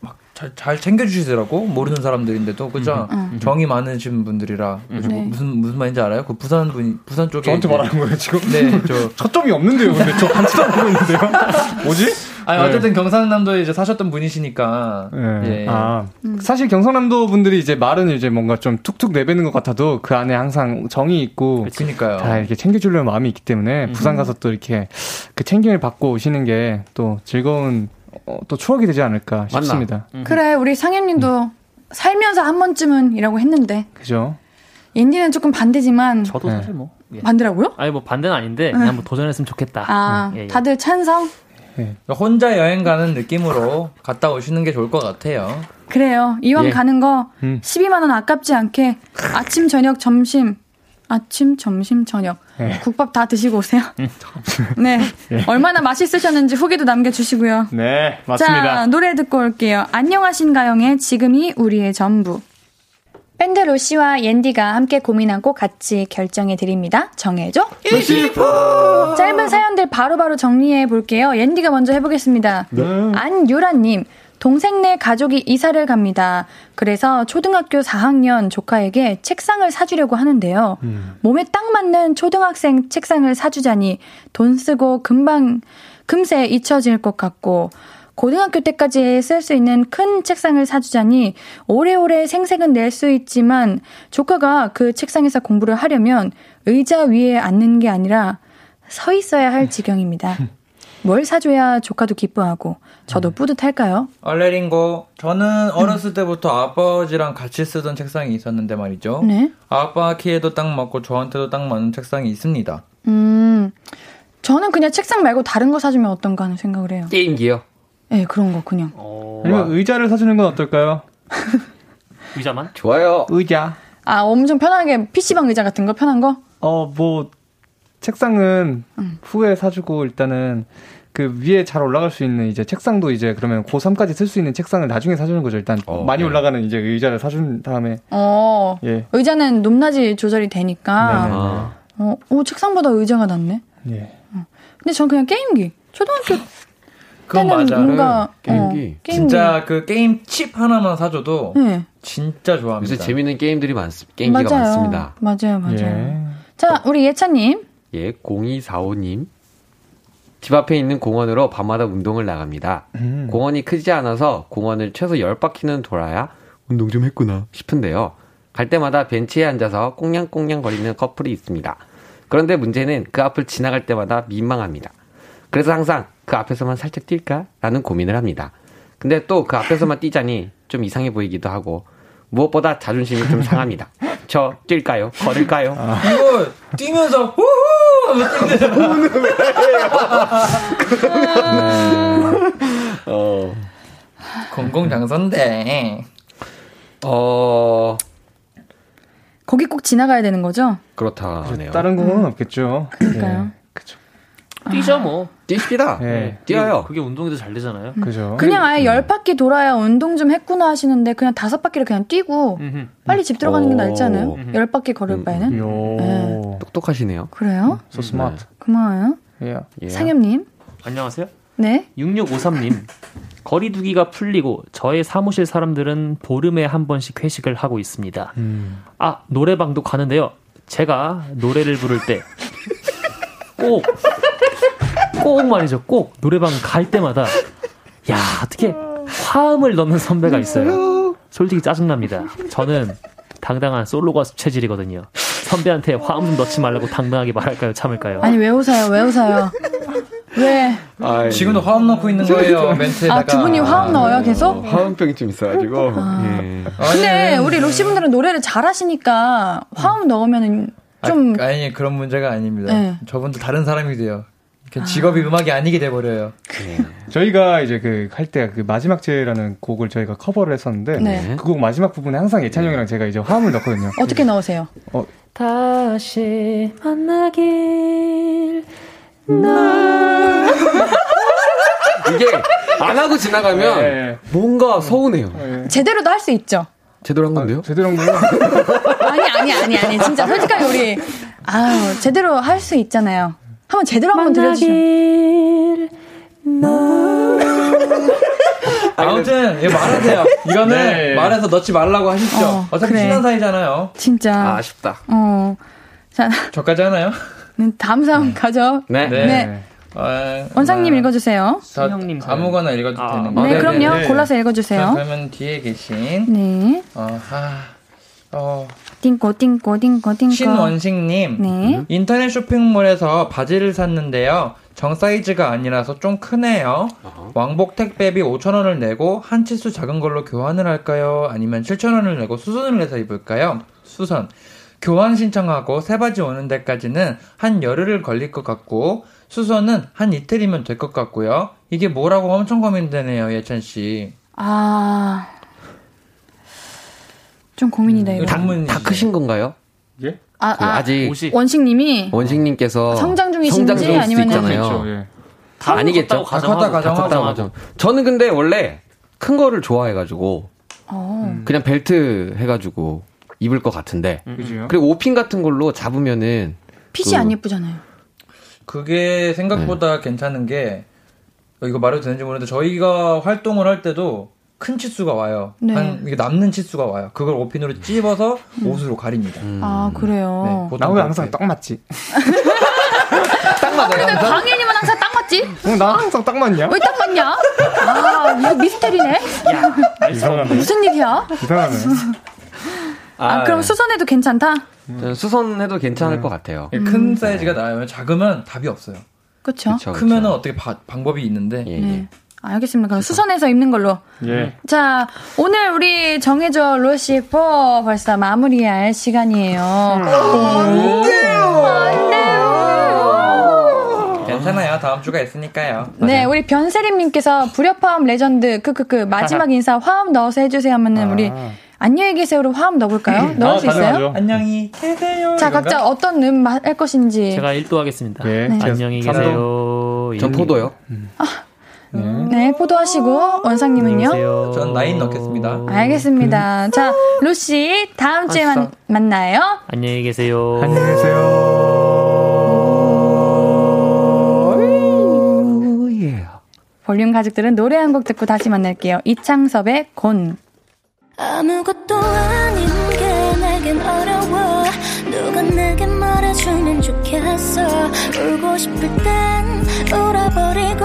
막잘잘 챙겨주시더라고 모르는 사람들인데도 그죠 음. 정이 많으신 분들이라 네. 무슨 무슨 말인지 알아요? 그 부산 분 부산 쪽에 저한테 말하는 거예요 지금? 네저 초점이 없는데요. 근데 저 한치도 안 보고 있는데요. 뭐지? 아니 네. 어쨌든 경상남도에 이제 사셨던 분이시니까 예. 예. 아, 음. 사실 경상남도 분들이 이제 말은 이제 뭔가 좀 툭툭 내뱉는 것 같아도 그 안에 항상 정이 있고 그니까요. 다 이렇게 챙겨주려는 마음이 있기 때문에 부산 가서 또 이렇게 그 챙김을 받고 오시는 게 또 즐거운 어, 또 추억이 되지 않을까? 싶습니다. 그래, 우리 상현님도 살면서 한 번쯤은이라고 했는데 그죠? 옌디는 조금 반대지만 저도 네. 사실 뭐. 예. 반대라고요? 아니, 뭐 반대는 아닌데, 그냥 한번 도전했으면 좋겠다. 아, 예, 예. 다들 찬성? 혼자 여행 가는 느낌으로 갔다 오시는 게 좋을 것 같아요. 그래요. 이왕 예. 가는 거 음. 12만 원 아깝지 않게 아침, 저녁, 점심, 아침, 점심, 저녁 예. 국밥 다 드시고 오세요. 음. 네. 얼마나 맛있으셨는지 후기도 남겨주시고요. 네, 자, 맞습니다. 노래 듣고 올게요. 안녕하신가영의 지금이 우리의 전부. 밴드 로시와 옌디가 함께 고민하고 같이 결정해 드립니다. 정해줘. 짧은 사연들 바로 바로 정리해 볼게요. 옌디가 먼저 해보겠습니다. 안유라님. 동생 네 가족이 이사를 갑니다. 그래서 초등학교 4학년 조카에게 책상을 사주려고 하는데요. 몸에 딱 맞는 초등학생 책상을 사주자니 돈 쓰고 금방, 금세 잊혀질 것 같고, 고등학교 때까지 쓸 수 있는 큰 책상을 사주자니 오래오래 생색은 낼 수 있지만 조카가 그 책상에서 공부를 하려면 의자 위에 앉는 게 아니라 서 있어야 할 지경입니다. 뭘 사줘야 조카도 기뻐하고 저도 뿌듯할까요? 얼레링고 저는 어렸을 때부터 아버지랑 같이 쓰던 책상이 있었는데 말이죠. 네. 아빠 키에도 딱 맞고 저한테도 딱 맞는 책상이 있습니다. 음, 저는 그냥 책상 말고 다른 거 사주면 어떤가 하는 생각을 해요. 게임기요. 네, 그런 거 그냥. 아니면 의자를 사주는 건 어떨까요? 의자만? 좋아요. 의자. 아, 엄청 편하게 PC방 의자 같은 거 편한 거? 어, 뭐, 책상은 음. 후에 사주고 일단은 그 위에 잘 올라갈 수 있는 이제 책상도 이제 그러면 고3까지 쓸 수 있는 책상을 나중에 사주는 거죠. 일단 어, 많이 네. 올라가는 이제 의자를 사준 다음에. 어, 예. 의자는 높낮이 조절이 되니까. 네네. 아, 어, 오, 책상보다 의자가 낫네. 예. 근데 전 그냥 게임기. 초등학교 그건 맞아. 뭔가 게임기. 어, 게임기. 진짜 그 게임 칩 하나만 사줘도 네. 진짜 좋아합니다. 요새 재밌는 게임들이 많, 게임기가 맞아요. 많습니다. 맞아요, 맞아요. 예. 자, 우리 예찬님. 예, 0245님. 집 앞에 있는 공원으로 밤마다 운동을 나갑니다. 음. 공원이 크지 않아서 공원을 최소 10바퀴는 돌아야 운동 좀 했구나 싶은데요. 갈 때마다 벤치에 앉아서 꽁냥꽁냥 거리는 커플이 있습니다. 그런데 문제는 그 앞을 지나갈 때마다 민망합니다. 그래서 항상 그 앞에서만 살짝 뛸까? 라는 고민을 합니다. 근데 또 그 앞에서만 뛰자니 좀 이상해 보이기도 하고 무엇보다 자존심이 좀 상합니다. 저 뛸까요? 걸을까요? 이거 뛰면서 후후 하면 뛰는 어, 공공장소인데 어, 거기 꼭 지나가야 되는 거죠? 그렇다네요. 다른 공원은 없겠죠. 그러니까요. 예. 그죠. 뛰죠, 뭐. 뛰십니다. 예. 뛰어요. 그게 운동이 더잘 되잖아요. 그죠. 그냥 아예 열 바퀴 돌아야 운동 좀 했구나 하시는데 그냥 다섯 바퀴를 그냥 뛰고 음흠. 빨리 집 들어가는 게 낫지 않아요? 오. 열 바퀴 걸을 바에는? 요. 똑똑하시네요. 그래요? So smart. 고마워요. 예. 예. 상엽님. 안녕하세요. 네. 6653님. 거리두기가 풀리고 저의 사무실 사람들은 보름에 한 번씩 회식을 하고 있습니다. 음. 아, 노래방도 가는데요. 제가 노래를 부를 때 꼭, 꼭 말이죠. 꼭 노래방 갈 때마다 야, 어떻게 화음을 넣는 선배가 있어요. 솔직히 짜증납니다. 저는 당당한 솔로 가수 체질이거든요. 선배한테 화음 넣지 말라고 당당하게 말할까요? 참을까요? 아니 왜 웃어요? 왜 웃어요? 왜? 아, 지금도 화음 넣고 있는 거예요 멘트에다가. 아두 분이 화음 넣어요 계속? 화음병이 좀 있어가지고. 아. 예. 근데 우리 로시 분들은 노래를 잘하시니까 화음 넣으면은 좀 아, 니 그런 문제가 아닙니다. 네. 저분도 다른 사람이 돼요. 직업이 음악이 아니게 돼버려요. 저희가 이제 그 할 때 그 마지막 제라는 곡을 저희가 커버를 했었는데 네. 그곡 마지막 부분에 항상 예찬 형이랑 제가 이제 화음을 넣거든요. 어떻게 넣으세요? 다시 만나길 이게 안 하고 지나가면 예, 뭔가 서운해요. 예. 제대로도 할 수 있죠. 제대로 한 건데요? 제대로 한 거요? 아니 아니 아니 아니 진짜 솔직하게 우리 아유 제대로 할 수 있잖아요. 한번 제대로 한번 들려주시죠. 만나길 아무튼 이거 말하세요. 이거는 네. 말해서 넣지 말라고 하십시오. 어, 어, 차피 그래. 친한 사이잖아요. 진짜 아, 아쉽다. 어. 자 저까지 하나요? 다음 사람 가죠. 네. 네. 네. 어, 원상님 어, 읽어주세요. 다 수영님 사연. 아무거나 읽어도 아, 되는 아, 네, 거예요? 그럼요. 네. 골라서 자, 읽어주세요. 그러면 뒤에 계신 네. 어, 하, 어, 띵꼬 띵꼬 띵꼬 띵꼬. 신원식님 네. 인터넷 쇼핑몰에서 바지를 샀는데요. 정 사이즈가 아니라서 좀 크네요. 왕복 택배비 5,000원을 내고 한 치수 작은 걸로 교환을 할까요? 아니면 7,000원을 내고 수선을 해서 입을까요? 수선. 교환 신청하고 새 바지 오는 데까지는 한 열흘을 걸릴 것 같고 수선은 한 이틀이면 될 것 같고요. 이게 뭐라고 엄청 고민되네요, 예찬 씨. 아. 좀 고민이다 이거. 다-. 다 크신 건가요? 예? 아, 그 아, 아직 옷이 원식님이 원식님께서 성장 중이신지 아니면은- 있잖아요. 그렇죠. 예. 다 아니겠죠. 컸다고 다 컸다 가정하고 가정하고. 컸다고 하죠. 저는 근데 원래 큰 거를 좋아해가지고 어. 그냥 벨트 해가지고 입을 것 같은데 그죠? 그리고 오핀 같은 걸로 잡으면은 핏이 그- 안 예쁘잖아요. 그게 생각보다 괜찮은 게 어, 이거 말해도 되는지 모르는데 저희가 활동을 할 때도 큰 치수가 와요. 네. 한 이게 남는 치수가 와요. 그걸 오핀으로 찝어서 옷으로 가립니다. 아 그래요. 네, 보통 나왜. 항상 딱 맞지? 딱 맞아요. 항상? 강현이만 항상 딱 맞지? 어, 나 항상 딱 맞냐? 왜 딱 맞냐? 아 이거 미스테리네. 이상하네. 무슨 일이야? 이상하네. 아, 그럼 수선해도 괜찮다? 저는 수선해도 괜찮을 것 같아요. 예, 큰 사이즈가 나요. 작으면 답이 없어요. 그쵸. 크면은 어떻게 바- 방법이 있는데 예, 예. 네. 알겠습니다. 그럼 수선해서 입는 걸로. 예. 자, 오늘 우리 정해줘 루시4 벌써 마무리할 시간이에요. 괜찮아요. 다음 주가 있으니까요. 네, 우리 변세림님께서 불협화음 레전드, 크크크, 마지막 인사 화음 넣어서 해주세요 하면은 우리 안녕히 계세요로 화음 넣어볼까요? 넣을 아, 수 있어요? 가능하죠. 안녕히 계세요. 자, 이건가? 각자 어떤 음할 것인지. 제가 1도 하겠습니다. 예. 네. 안녕히 계세요. 전 포도요. 네, 포도하시고, 원상님은요? 안녕히 전 나인 넣겠습니다. 알겠습니다. 자, 루시, 다음 주에 만, 만나요. 안녕히 계세요. 안녕히 계세요. 예. 볼륨 가족들은 노래 한 곡 듣고 다시 만날게요. 이창섭의 곤. 아무것도 아닌 게 내겐 어려워 누가 내게 말해주면 좋겠어 울고 싶을 땐 울어버리고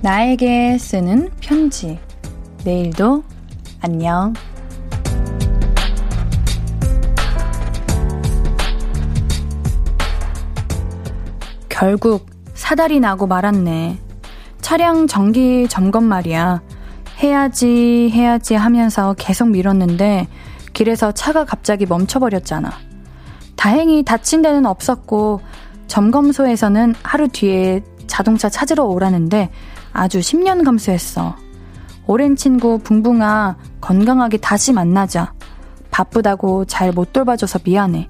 나에게 쓰는 편지. 내일도 안녕. 결국 사달이 나고 말았네. 차량 정기 점검 말이야. 해야지, 해야지 하면서 계속 미뤘는데 길에서 차가 갑자기 멈춰버렸잖아. 다행히 다친 데는 없었고 점검소에서는 하루 뒤에 자동차 찾으러 오라는데 아주 10년 감수했어. 오랜 친구 붕붕아 건강하게 다시 만나자. 바쁘다고 잘 못 돌봐줘서 미안해.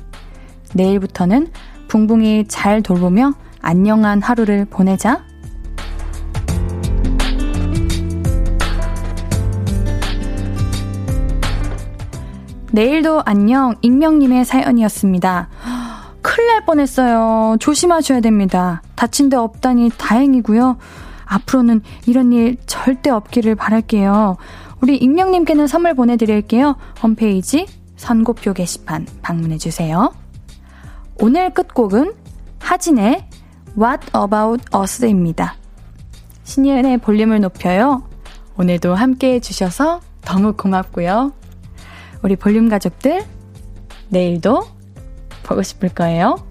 내일부터는 붕붕이 잘 돌보며 안녕한 하루를 보내자. 내일도 안녕 익명님의 사연이었습니다. 큰일 날 뻔했어요. 조심하셔야 됩니다. 다친 데 없다니 다행이고요. 앞으로는 이런 일 절대 없기를 바랄게요. 우리 익명님께는 선물 보내드릴게요. 홈페이지 선고표 게시판 방문해주세요. 오늘 끝곡은 하진의 What About Us입니다. 신예은의 볼륨을 높여요. 오늘도 함께 해주셔서 너무 고맙고요. 우리 볼륨 가족들, 내일도 보고 싶을 거예요.